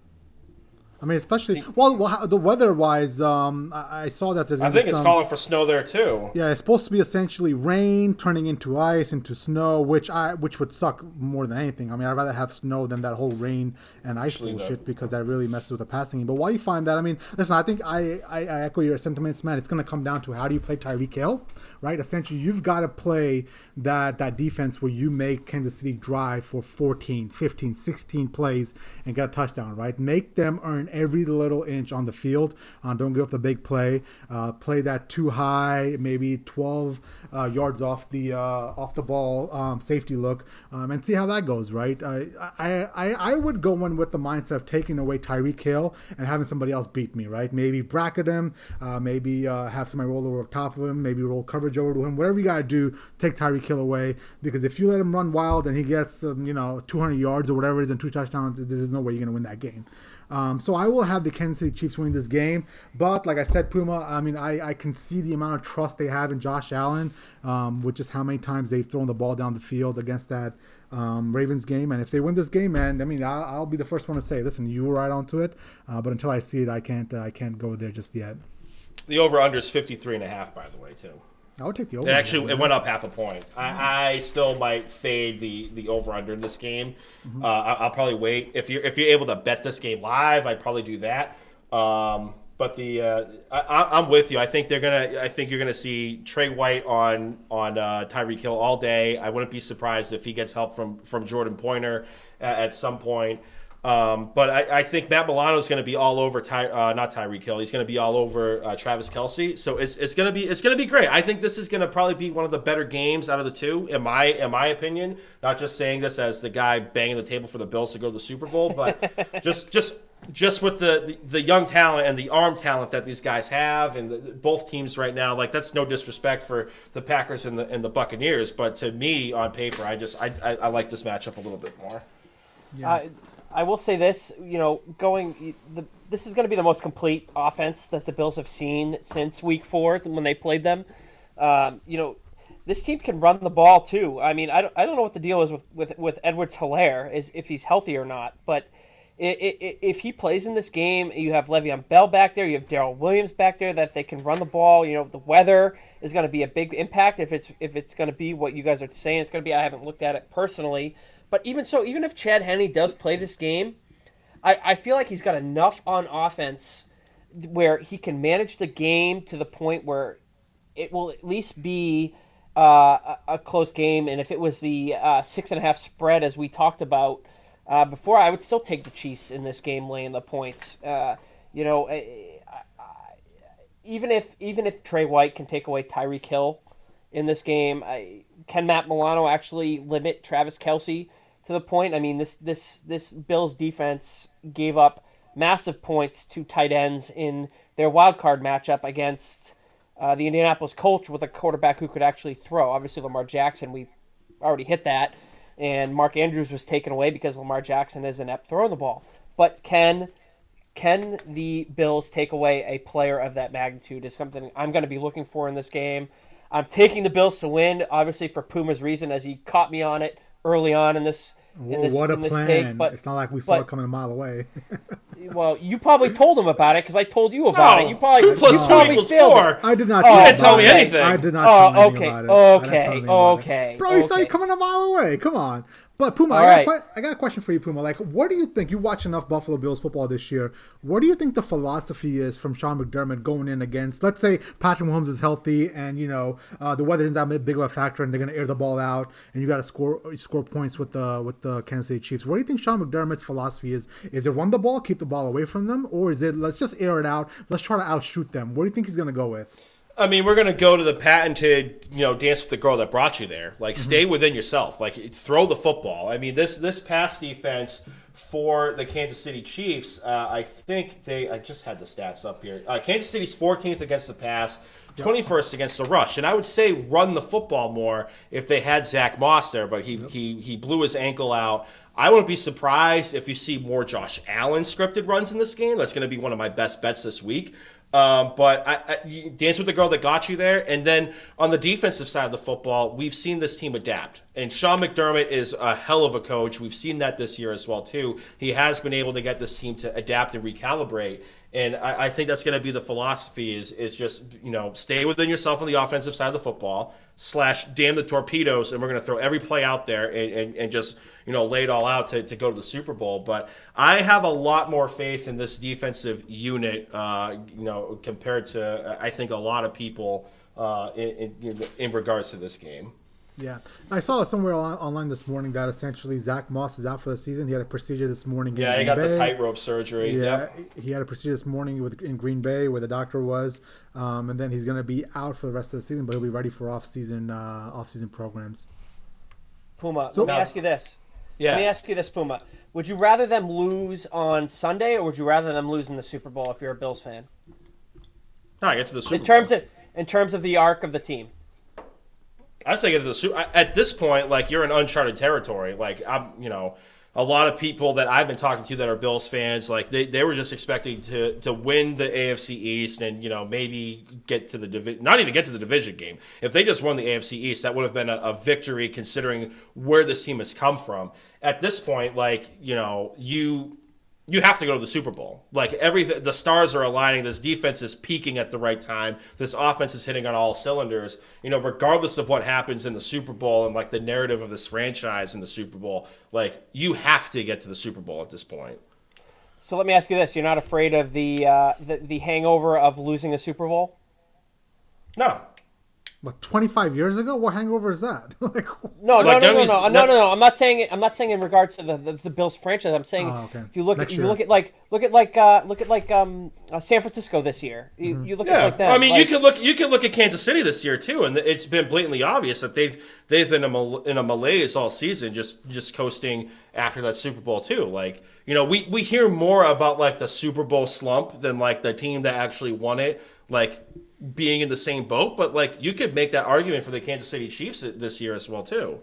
I mean, especially well, well the weather-wise, um, I, I saw that there's. I think be it's some, calling for snow there too. Yeah, it's supposed to be essentially rain turning into ice into snow, which I which would suck more than anything. I mean, I'd rather have snow than that whole rain and ice Actually, bullshit the- because that really messes with the passing game. But while you find that, I mean, listen, I think I I, I echo your sentiments, man. It's going to come down to how do you play Tyreek Hill, right? Essentially, you've got to play that that defense where you make Kansas City drive for 14, 15, 16 plays and get a touchdown, right? Make them earn every little inch on the field. Uh, don't give up the big play. Uh, play that too high, maybe 12 uh, yards off the uh, off the ball um, safety look, um, and see how that goes, right? I, I, I, would go in with the mindset of taking away Tyreek Hill and having somebody else beat me, right? Maybe bracket him, uh, maybe have somebody roll over top of him, maybe roll coverage over to him, whatever you got to do, take Tyreek Hill away because if you let him run wild and he gets, um, you know, 200 yards or whatever it is and two touchdowns, there's no way you're to win that game. Um, so I will have the Kansas City Chiefs winning this game. But like I said, Puma, I mean, I, I can see the amount of trust they have in Josh Allen, um, with just how many times they've thrown the ball down the field against that um, Ravens game. And if they win this game, man, I mean, I'll, I'll be the first one to say, listen, you were right onto it. Uh, but until I see it, I can't uh, I can't go there just yet. The over under is 53 and a half, by the way, too. I would take the over. It actually it went up half a point. I, I still might fade the the over under in this game. Uh, I, I'll probably wait if you're if you're able to bet this game live. I'd probably do that. Um, but the uh, I, I- I'm with you. I think they're gonna. I think you're gonna see Tre White on on uh, Tyreek Hill all day. I wouldn't be surprised if he gets help from from Jordan Poyer at, at some point. Um, but I, I think Matt Milano is going to be all over Ty, uh, not Tyreek Hill. He's going to be all over uh, Travis Kelce. So it's, it's going to be it's going to be great. I think this is going to probably be one of the better games out of the two, in my in my opinion. Not just saying this as the guy banging the table for the Bills to go to the Super Bowl, but just just just with the, the, the young talent and the arm talent that these guys have, and the, both teams right now, like that's no disrespect for the Packers and the and the Buccaneers, but to me on paper, I just I, I, I like this matchup a little bit more. Uh, I will say this, you know, going the, this is going to be the most complete offense that the Bills have seen since Week Four when they played them. Um, you know, this team can run the ball too. I mean, I don't, I don't know what the deal is with with, with Edwards-Helaire is if he's healthy or not, but. If he plays in this game, you have Le'Veon Bell back there, you have Darrel Williams back there. That they can run the ball. You know, the weather is going to be a big impact. If it's if it's going to be what you guys are saying, it's going to be. I haven't looked at it personally, but even so, even if Chad Henne does play this game, I, I feel like he's got enough on offense where he can manage the game to the point where it will at least be uh, a, a close game. And if it was the uh, six and a half spread, as we talked about uh, before, I would still take the Chiefs in this game, laying the points. Uh, you know, I, I, even if even if Tre White can take away Tyreek Hill in this game, I, can Matt Milano actually limit Travis Kelce to the point? I mean, this this this Bills defense gave up massive points to tight ends in their wild card matchup against uh, the Indianapolis Colts with a quarterback who could actually throw. Obviously, Lamar Jackson, we already hit that, and Mark Andrews was taken away because Lamar Jackson is inept throwing the ball. But can can the Bills take away a player of that magnitude is something I'm going to be looking for in this game. I'm taking the Bills to win, obviously for Puma's reason, as he caught me on it early on in this Whoa, this, what a in this plan! take. But it's not like we saw but- it coming a mile away. well, you probably told him about it because I told you about No, it. You probably two plus you two probably equals failed it. four. I did not. Oh, tell you didn't tell about me it. anything. I did not. Oh, tell okay, about it. I didn't tell okay, him anything about it. okay, Bro, you saw okay. you coming a mile away. Come on. But Puma, All I, right. got a que- I got a question for you, Puma. Like, what do you think? You watch enough Buffalo Bills football this year. What do you think the philosophy is from Sean McDermott going in against? Let's say Patrick Mahomes is healthy, and you know uh, the weather isn't that big of a factor, and they're going to air the ball out, and you got to score score points with the with the Kansas City Chiefs. What do you think Sean McDermott's philosophy is? Is it run the ball, keep the ball away from them, or is it let's just air it out, let's try to outshoot them? What do you think he's going to go with? I mean, we're gonna go to the patented, you know, dance with the girl that brought you there. Like, stay within yourself. Like, throw the football. I mean, this this pass defense for the Kansas City Chiefs, uh, I think they. I just had the stats up here. Uh, Kansas City's 14th against the pass. 21st against the rush, and I would say run the football more if they had Zach Moss there, but he he, he blew his ankle out. I wouldn't be surprised if you see more Josh Allen scripted runs in this game. That's going to be one of my best bets this week. Um, but I, I, you dance with the girl that got you there. And then on the defensive side of the football, we've seen this team adapt. And Sean McDermott is a hell of a coach. We've seen that this year as well too. He has been able to get this team to adapt and recalibrate. And I, I think that's going to be the philosophy is is just you know stay within yourself on the offensive side of the football slash damn the torpedoes and we're going to throw every play out there and, and, and just you know lay it all out to, to go to the Super Bowl. But I have a lot more faith in this defensive unit, uh, you know, compared to I think a lot of people uh, in, in, in regards to this game. Yeah, I saw somewhere online this morning that essentially Zach Moss is out for the season. He had a procedure this morning. In the case. Yeah, he got Bay. the tightrope surgery. Yeah, yep. he had a procedure this morning with in Green Bay where the doctor was, um, and then he's going to be out for the rest of the season, but he'll be ready for off-season uh, off-season programs. Puma, so, let me ask you this. Yeah. Let me ask you this, Puma. Would you rather them lose on Sunday, or would you rather them lose in the Super Bowl if you're a Bills fan? No, I get to the Super in terms Bowl. of in terms of the arc of the team. I say get to the. At this point, like you're in uncharted territory. Like I'm, you know, a lot of people that I've been talking to that are Bills fans, like they, they were just expecting to to win the AFC East and you know maybe get to the division, not even get to the division game. If they just won the AFC East, that would have been a, a victory considering where this team has come from. At this point, like you know, you you have to go to the Super Bowl. Like everything, the stars are aligning. This defense is peaking at the right time. This offense is hitting on all cylinders. You know, regardless of what happens in the Super Bowl and like the narrative of this franchise in the Super Bowl, like you have to get to the Super Bowl at this point. So let me ask you this: You're not afraid of the uh, the, the hangover of losing the Super Bowl? No, what 25 years ago? What hangover is that? Like, no like, no no no no, no. no no i'm not saying i'm not saying in regards to the, the, the bills franchise. I'm saying oh, okay. if you look Next at year. you look at like look at like uh, look at like um, uh, san francisco this year. You, mm-hmm. you look yeah. at like that i mean like, you could look you could look at kansas city this year too and it's been blatantly obvious that they've they've been in a malaise all season just just coasting after that super bowl too. Like you know we we hear more about like the super bowl slump than like the team that actually won it like being in the same boat, but like you could make that argument for the Kansas City Chiefs this year as well too.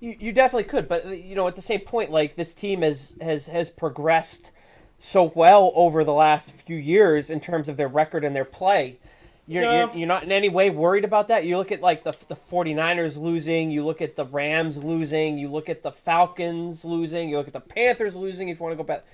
You, you definitely could, but you know at the same point, like this team has has has progressed so well over the last few years in terms of their record and their play. You're, yeah. you're, you're, not in any way worried about that. You look at like the, the 49ers losing, you look at the Rams losing, you look at the Falcons losing, you look at the Panthers losing if you want to go back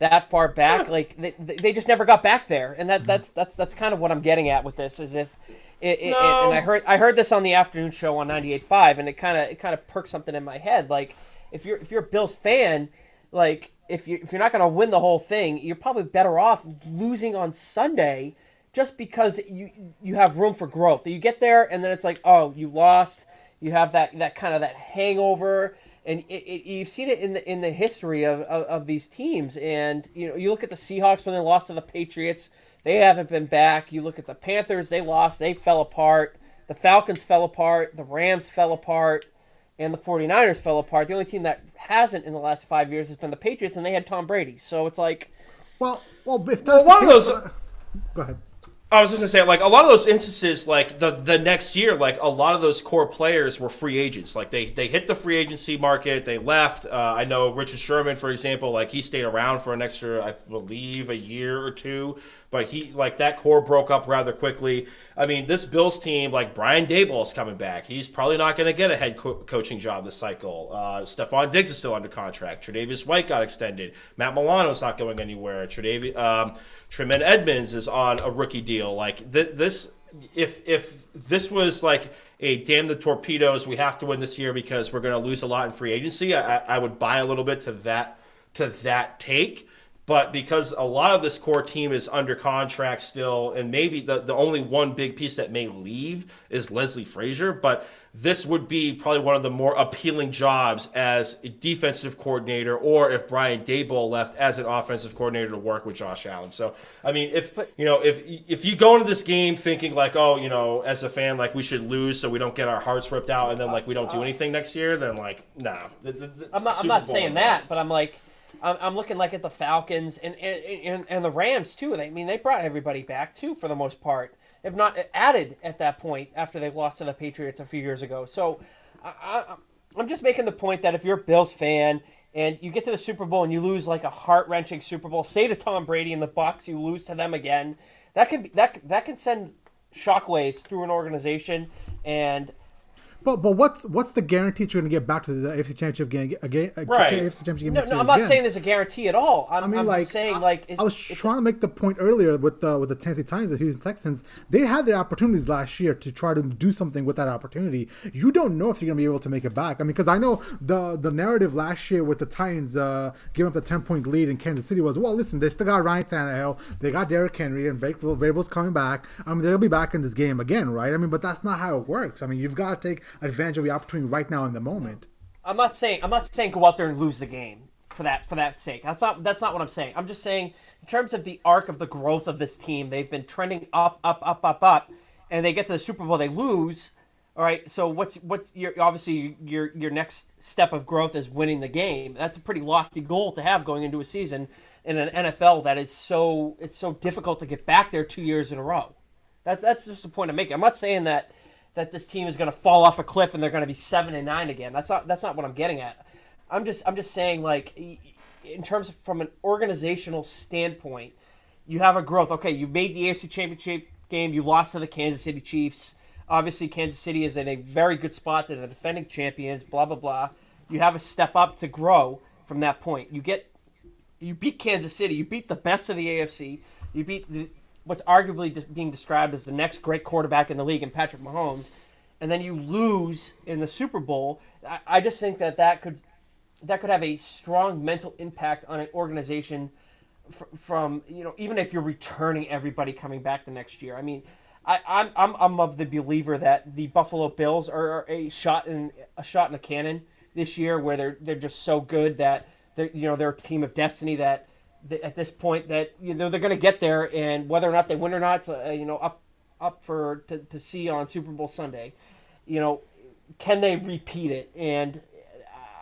that far back. Like they, they just never got back there, and that mm-hmm. that's that's that's kind of what I'm getting at with this. Is if it, it, no. it, and I heard I heard this on the afternoon show on 98.5, and it kind of it kind of perked something in my head. Like if you're if you're a Bills fan, like if you if you're not going to win the whole thing, you're probably better off losing on Sunday just because you you have room for growth. You get there and then it's like, oh, you lost. You have that that kind of that hangover and it, it, you've seen it in the in the history of, of, of, these teams. And you know, you look at the Seahawks when they lost to the Patriots, they haven't been back. You look at the Panthers, they lost, they fell apart. The Falcons fell apart, the Rams fell apart, and the 49ers fell apart. The only team that hasn't in the last five years has been the Patriots, and they had Tom Brady. So it's like, well, well, if that's well, one of those. Uh, go ahead. I was just gonna say, like a lot of those instances, like the the next year, like a lot of those core players were free agents. Like they they hit the free agency market, they left. Uh, I know Richard Sherman, for example, like he stayed around for an extra, I believe, a year or two but he like that core broke up rather quickly. I mean, this Bills team, like Brian Daboll is coming back. He's probably not going to get a head co- coaching job this cycle. Uh, Stefon Diggs is still under contract. Tre'Davious White got extended. Matt Milano's not going anywhere. Tre'Davious, um, Tremaine Edmunds is on a rookie deal. Like th- this, if if this was like a damn the torpedoes, we have to win this year because we're going to lose a lot in free agency. I, I would buy a little bit to that to that take. But because a lot of this core team is under contract still, and maybe the, the only one big piece that may leave is Leslie Frazier, but this would be probably one of the more appealing jobs as a defensive coordinator, or if Brian Daboll left as an offensive coordinator to work with Josh Allen. So, I mean, if you know, if if you go into this game thinking like, oh, you know, as a fan, like we should lose so we don't get our hearts ripped out, and then like we don't do uh, anything next year, then like, nah. The, the, the I'm not, I'm not saying that, but I'm like I'm, I'm looking like at the Falcons and, and and the Rams too. I mean, they brought everybody back too for the most part, if not added at that point after they lost to the Patriots a few years ago. So, I, I, I'm just making the point that if you're a Bills fan and you get to the Super Bowl and you lose like a heart wrenching Super Bowl, say to Tom Brady and the Bucs, you lose to them again, that can be that that can send shockwaves through an organization and But but what's what's the guarantee that you're going to get back to the AFC Championship game again? Right. AFC Championship game no, no I'm not again? saying there's a guarantee at all. I'm, I mean, I'm like saying I, like I was trying to make the point earlier with the with the Tennessee Titans, the Houston Texans. They had their opportunities last year to try to do something with that opportunity. You don't know if you're going to be able to make it back. I mean, because I know the the narrative last year with the Titans uh, giving up the ten point lead in Kansas City was, well, listen, they still got Ryan Tannehill, they got Derrick Henry, and Vrabel, Vrabel's coming back. I mean, they'll be back in this game again, right? I mean, but that's not how it works. I mean, you've got to take advantage of the opportunity right now in the moment. I'm not saying I'm not saying go out there and lose the game for that for that sake. That's not that's not what I'm saying. I'm just saying in terms of the arc of the growth of this team, they've been trending up, up, up, up, up, and they get to the Super Bowl, they lose. All right, so what's what's your obviously your your next step of growth is winning the game. That's a pretty lofty goal to have going into a season in an NFL that is so it's so difficult to get back there two years in a row. That's that's just the point I'm making. I'm not saying that that this team is going to fall off a cliff and they're going to be seven and nine again. That's not that's not what I'm getting at. I'm just I'm just saying like in terms of from an organizational standpoint, you have a growth. Okay, you made the AFC Championship game. You lost to the Kansas City Chiefs. Obviously, Kansas City is in a very good spot. They're the defending champions. Blah blah blah. You have a step up to grow from that point. You get you beat Kansas City. You beat the best of the AFC. You beat the, what's arguably de- being described as the next great quarterback in the league in Patrick Mahomes, and then you lose in the Super Bowl. I, I just think that that could that could have a strong mental impact on an organization fr- from you know even if you're returning everybody coming back the next year. I mean, I, I'm, I'm I'm of the believer that the Buffalo Bills are a shot in a shot in the cannon this year, where they're they're just so good that they're you know they're a team of destiny that th- at this point that you know they're going to get there, and whether or not they win or not, uh, you know up up for to, to see on Super Bowl Sunday. You know, can they repeat it? And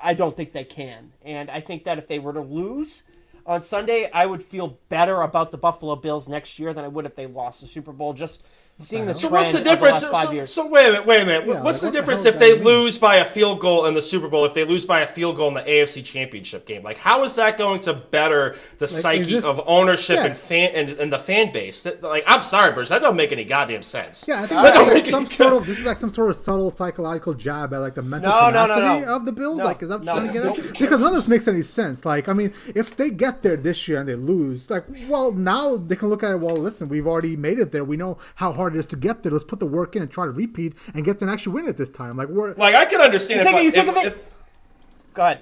I don't think they can. And I think that if they were to lose on Sunday, I would feel better about the Buffalo Bills next year than I would if they lost the Super Bowl. Just seeing the So what's the difference? the five so, years. so wait a minute, wait a minute. Yeah, what's like, the what difference hell if they mean? lose by a field goal in the Super Bowl? If they lose by a field goal in the AFC Championship game, like how is that going to better the psyche this- of ownership Yeah. and fan and, and the fan base? Like, I'm sorry, Bruce, that doesn't make any goddamn sense. Yeah, I think That that's make like some any sort of this is like some sort of subtle psychological jab at like the mental No, no, no, no. of the Bills. No, like, is that no, trying to get no. at? Because none of this makes any sense. Like, I mean, if they get there this year and they lose, like, well, now they can look at it. Well, listen, we've already made it there. We know how hard it is to get there. Let's put the work in and try to repeat and get there and actually win it this time. Like, we're Like I can understand You think- if, you think if, of it- if, Go ahead.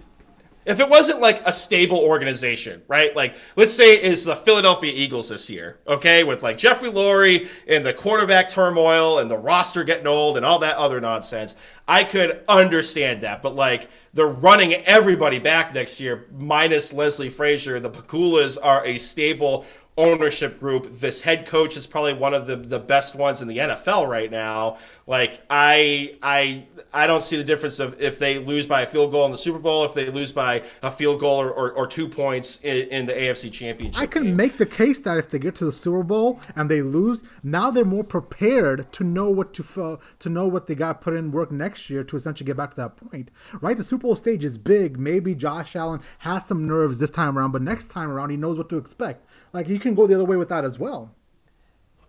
if it wasn't like a stable organization, right? Like, let's say it's the Philadelphia Eagles this year, okay, with like Jeffrey Lurie and the quarterback turmoil and the roster getting old and all that other nonsense. I could understand that, but like they're running everybody back next year, minus Leslie Frazier. The Pegulas are a stable ownership group. This head coach is probably one of the, the best ones in the NFL right now. Like I I I don't see the difference of if they lose by a field goal in the Super Bowl, if they lose by a field goal or, or, or two points in, in the AFC Championship. I can game. make the case that if they get to the Super Bowl and they lose, now they're more prepared to know what to uh, to know what they got put in work next year to essentially get back to that point. Right? The Super Bowl stage is big. Maybe Josh Allen has some nerves this time around, but next time around he knows what to expect. Like you can go the other way with that as well.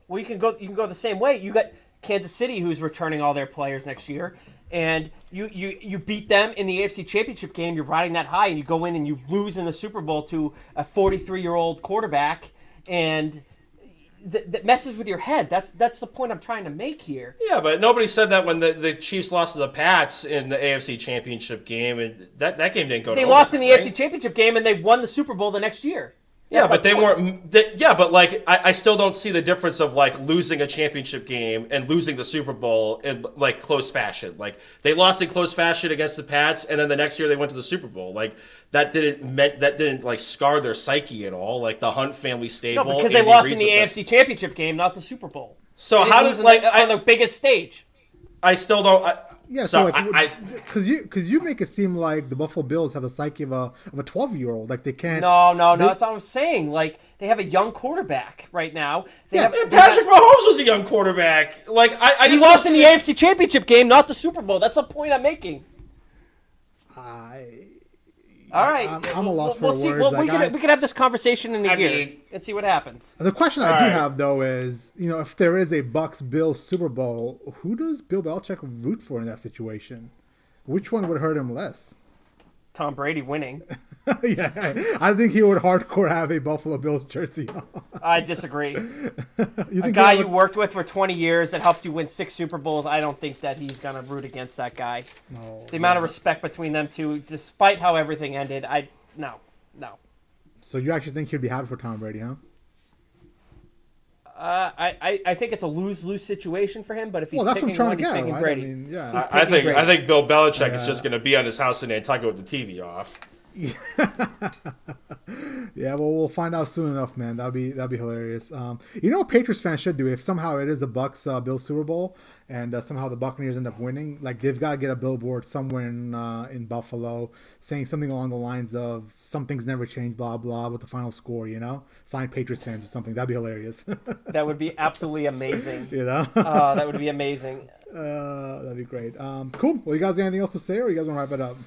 Well, you can go. You can go the same way. You got Kansas City, who's returning all their players next year, and you you you beat them in the AFC Championship game. You're riding that high, and you go in and you lose in the Super Bowl to a 43 year old quarterback, and th- that messes with your head. That's that's the point I'm trying to make here. Yeah, but nobody said that when the, the Chiefs lost to the Pats in the AFC Championship game, and that, that game didn't go. They to lost in the overtime, AFC Championship game, and they won the Super Bowl the next year. Yeah, That's but they point. weren't. They, yeah, but like I, I still don't see the difference of like losing a championship game and losing the Super Bowl in like close fashion. Like they lost in close fashion against the Pats, and then the next year they went to the Super Bowl. Like that didn't meant that didn't like scar their psyche at all. Like the Hunt family stable. No, because they Andy lost in the AFC Championship game, not the Super Bowl. So how does like the, I, on the biggest stage? I still don't. I, Yeah, so, so, like, I, I, because you because you make it seem like the Buffalo Bills have the psyche of a of a twelve year old, like they can't. No, no, no. they- That's what I'm saying. Like they have a young quarterback right now. They Yeah, have, and they got- Patrick Mahomes was a young quarterback. Like I, I he just lost in the. AFC Championship game, not the Super Bowl. That's the point I'm making. I All right, I'm- I'm a loss we'll, for see. words, Well, we like, can I- we can have this conversation in a I year mean- and see what happens. The question I All do right. have though is, you know, if there is a Bucs Bill Super Bowl, who does Bill Belichick root for in that situation? Which one would hurt him less? Tom Brady winning. yeah, I think he would hardcore have a Buffalo Bills jersey on. I disagree. You A guy he you worked with for 20 years that helped you win six Super Bowls, I don't think that he's gonna root against that guy. the amount of respect between them two, despite how everything ended, I no, no. So you actually think he'd be happy for Tom Brady, huh? Uh, I, I, I think it's a lose lose situation for him. But if he's Well, that's what I'm picking trying one, to he's get, picking right? Brady. I mean, yeah. I think Brady. I think Bill Belichick is just going to be on his house in Nantucket with the TV off. Yeah, well, we'll find out soon enough, man. That'd be that'd be hilarious. Um, you know what Patriots fans should do if somehow it is a Bucs uh, Bills Super Bowl and uh, somehow the Buccaneers end up winning? Like they've got to get a billboard somewhere in uh, in Buffalo saying something along the lines of "Something's never changed," blah blah, with the final score. You know, signed Patriots fans or something. That'd be hilarious. that would be absolutely amazing. you know, Uh, that would be amazing. uh, that'd be great. Um, cool. Well, you guys got anything else to say, or you guys want to wrap it up?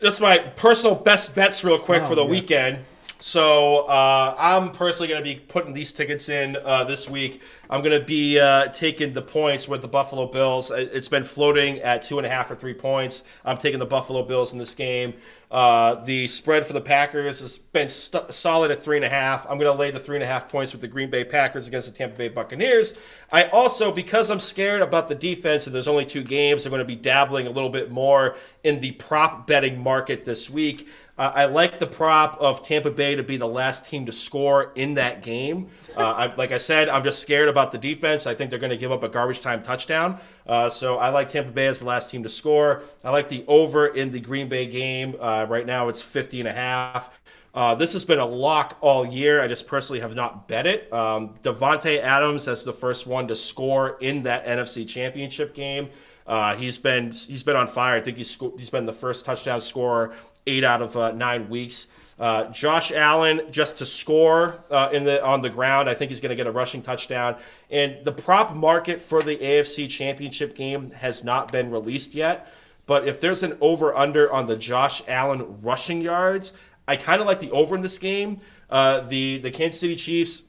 Just my personal best bets, real quick, Oh, for the yes. weekend. So uh, I'm personally going to be putting these tickets in uh, this week. I'm going to be uh, taking the points with the Buffalo Bills. It- It's been floating at two and a half or three points. I'm taking the Buffalo Bills in this game. Uh, the spread for the Packers has been st- solid at three and a half. I'm going to lay the three and a half points with the Green Bay Packers against the Tampa Bay Buccaneers. I also, because I'm scared about the defense and there's only two games, I'm going to be dabbling a little bit more in the prop betting market this week. Uh, I like the prop of Tampa Bay to be the last team to score in that game. Uh, I, like I said, I'm just scared about the defense. I think they're going to give up a garbage time touchdown. Uh, so I like Tampa Bay as the last team to score. I like the over in the Green Bay game. Uh, right now it's 50 and a half. Uh, this has been a lock all year. I just personally have not bet it. Um, Davante Adams as the first one to score in that NFC Championship game. Uh, he's been he's been on fire. I think he's he's been the first touchdown scorer eight out of uh, nine weeks. Uh, Josh Allen just to score uh, in the on the ground. I think he's going to get a rushing touchdown. And the prop market for the AFC Championship game has not been released yet. But if there's an over under on the Josh Allen rushing yards, I kind of like the over in this game. Uh, the the Kansas City Chiefs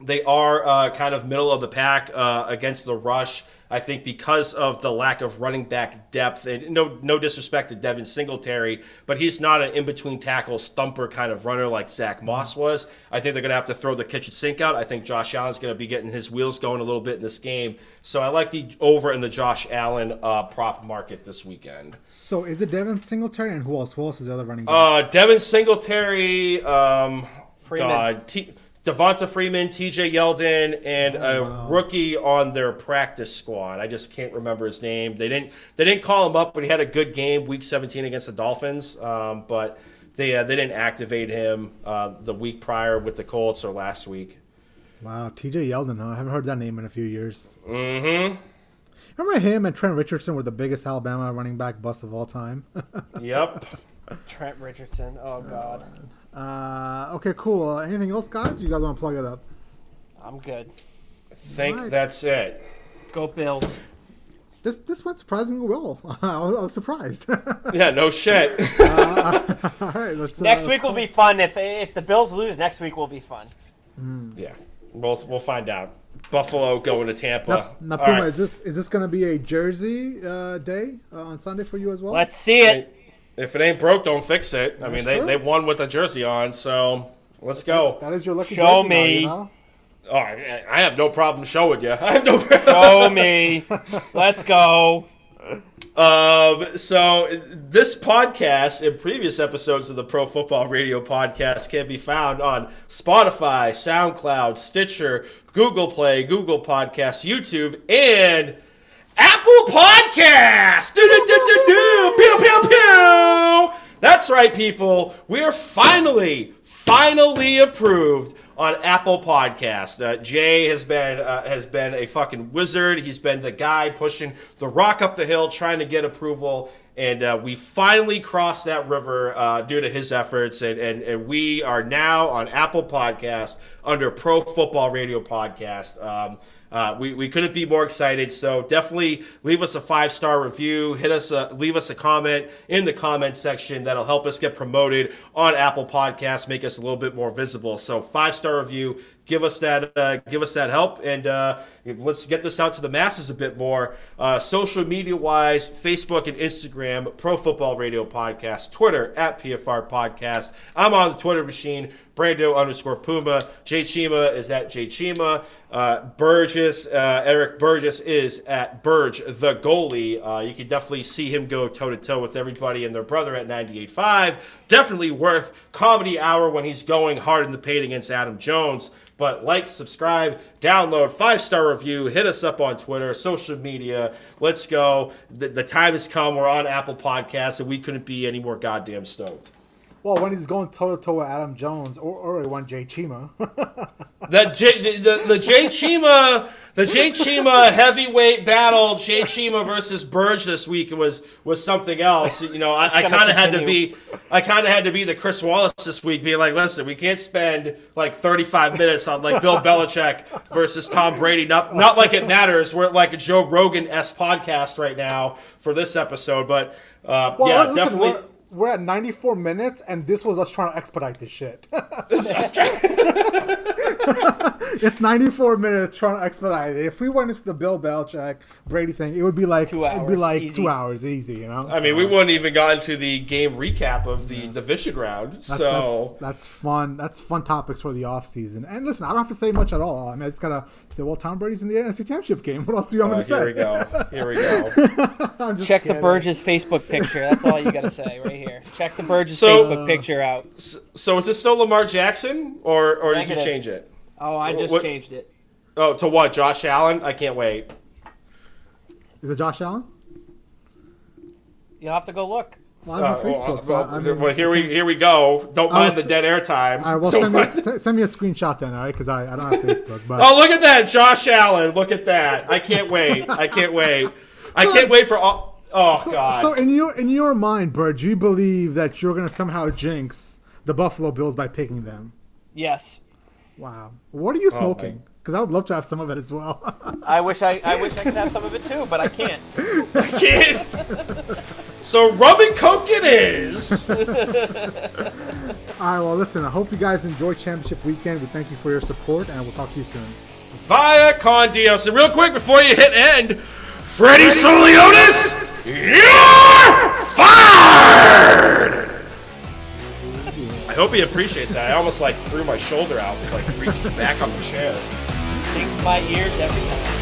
they are uh, kind of middle of the pack uh, against the rush. I think because of the lack of running back depth, and no no disrespect to Devin Singletary, but he's not an in between tackle stumper kind of runner like Zach Moss was. I think they're going to have to throw the kitchen sink out. I think Josh Allen's going to be getting his wheels going a little bit in this game. So I like the over in the Josh Allen uh, prop market this weekend. So is it Devin Singletary and who else? Who else is the other running back? Uh, Devin Singletary, um, Freeman. God, T- Devonta Freeman, T.J. Yeldon, and a rookie on their practice squad. I just can't remember his name. They didn't they didn't call him up, but he had a good game, Week 17 against the Dolphins. Um, but they uh, they didn't activate him uh, the week prior with the Colts or last week. Wow, T.J. Yeldon. Huh? I haven't heard that name in a few years. Mm-hmm. Remember him and Trent Richardson were the biggest Alabama running back bust of all time. Yep. Trent Richardson. Oh God, uh, okay, cool. Uh, anything else, guys? You guys want to plug it up? I'm good. I think Right. that's it. Go Bills. This this went surprisingly well. I was, I was surprised. Yeah, no shit. all right, let's. Next uh, week will be fun. If if the Bills lose, next week will be fun. yeah, we'll we'll find out. Buffalo going to Tampa. Now, now Puma, right. is this is this going to be a Jersey uh, day uh, on Sunday for you as well? Let's see it. If it ain't broke, don't fix it. I mean, they, true. they won with a jersey on, so let's go. That is your lucky Show Jersey now, me. you know? Oh, I I have no problem showing you. I have no problem. Show me. Let's go. Um, so this podcast and previous episodes of the Pro Football Radio podcast can be found on Spotify, SoundCloud, Stitcher, Google Play, Google Podcasts, YouTube, and Apple Podcasts. Do-do-do-do-do. Pew, pew, pew. That's right, people. We are finally, finally approved on Apple Podcast. Uh, Jay has been uh, has been a fucking wizard. He's been the guy pushing the rock up the hill, trying to get approval. And uh, we finally crossed that river uh, due to his efforts, and, and, and we are now on Apple Podcast under Pro Football Radio Podcast. Um, uh, we, we couldn't be more excited. So definitely leave us a five star review. Hit us a, leave us a comment in the comment section. That'll help us get promoted on Apple Podcasts, make us a little bit more visible. So five star review. Give us that uh, give us that help, and uh, let's get this out to the masses a bit more. Uh, social media wise, Facebook and Instagram, Pro Football Radio Podcast, Twitter at PFR Podcast. I'm on the Twitter machine. Brando underscore Puma. Jay Chima is at Jay Chima. Uh, Burgess, uh, Eric Burgess is at Burge the goalie. Uh, you can definitely see him go toe to toe with everybody and their brother at 98.5. Definitely worth comedy hour when he's going hard in the paint against Adam Jones. But like, subscribe, download, five star review, hit us up on Twitter, social media. Let's go. The, the time has come. We're on Apple Podcasts, and we couldn't be any more goddamn stoked. Well, when he's going toe to toe with Adam Jones or, or one Jay Chima. the, J, the, the, the Jay Chima the Jay Chima heavyweight battle, Jay Chima versus Burge this week was was something else. You know, I, I kind of had to be I kind of had to be the Chris Wallace this week, being like, listen, we can't spend like 35 minutes on like Bill Belichick versus Tom Brady. Not not like it matters. We're like a Joe Rogan s podcast right now for this episode, but uh, well, yeah, listen, definitely we're at 94 minutes, and this was us trying to expedite this shit. it's 94 minutes trying to expedite it. If we went into the Bill Belichick Brady thing, it would be like two hours, it'd be like easy. two hours easy. You know. I so, mean, we wouldn't even got into the game recap of the yeah. division round. That's, so that's, that's, fun. That's fun topics for the off season. And listen, I don't have to say much at all. I mean, I just gotta say, well, Tom Brady's in the NFC Championship game. What else do you want uh, me to here say? Here we go. Here we go. Check kidding. the Burgess Facebook picture. That's all you gotta say right here. Check the Burgess so, Facebook picture out. So is this still Lamar Jackson, or or Negative. did you change it? Oh, I just what, changed it. Oh, to what? Josh Allen? I can't wait. Is it Josh Allen? You'll have to go look. Well, uh, Facebook, well, so, well, I mean, well, here we here we go. Don't mind the dead air time. All right, well, send me, send me a screenshot then, all right? Because I, I don't have Facebook. But oh, look at that, Josh Allen! Look at that! I can't wait! I can't wait! I can't wait for all. Oh so, God! So in your in your mind, Bert, do you believe that you're gonna somehow jinx the Buffalo Bills by picking them? Yes. Wow. What are you oh, smoking? Because I would love to have some of it as well. I wish I, I wish I could have some of it too, but I can't. I can't. so rum and coke it is. All right. Well, listen. I hope you guys enjoy Championship Weekend. We thank you for your support, and we'll talk to you soon. Via con Dios. And real quick before you hit end, Freddie Soliotis, you're fired hope he appreciates that. I almost like threw my shoulder out, like reached back on the chair. Stings my ears every time.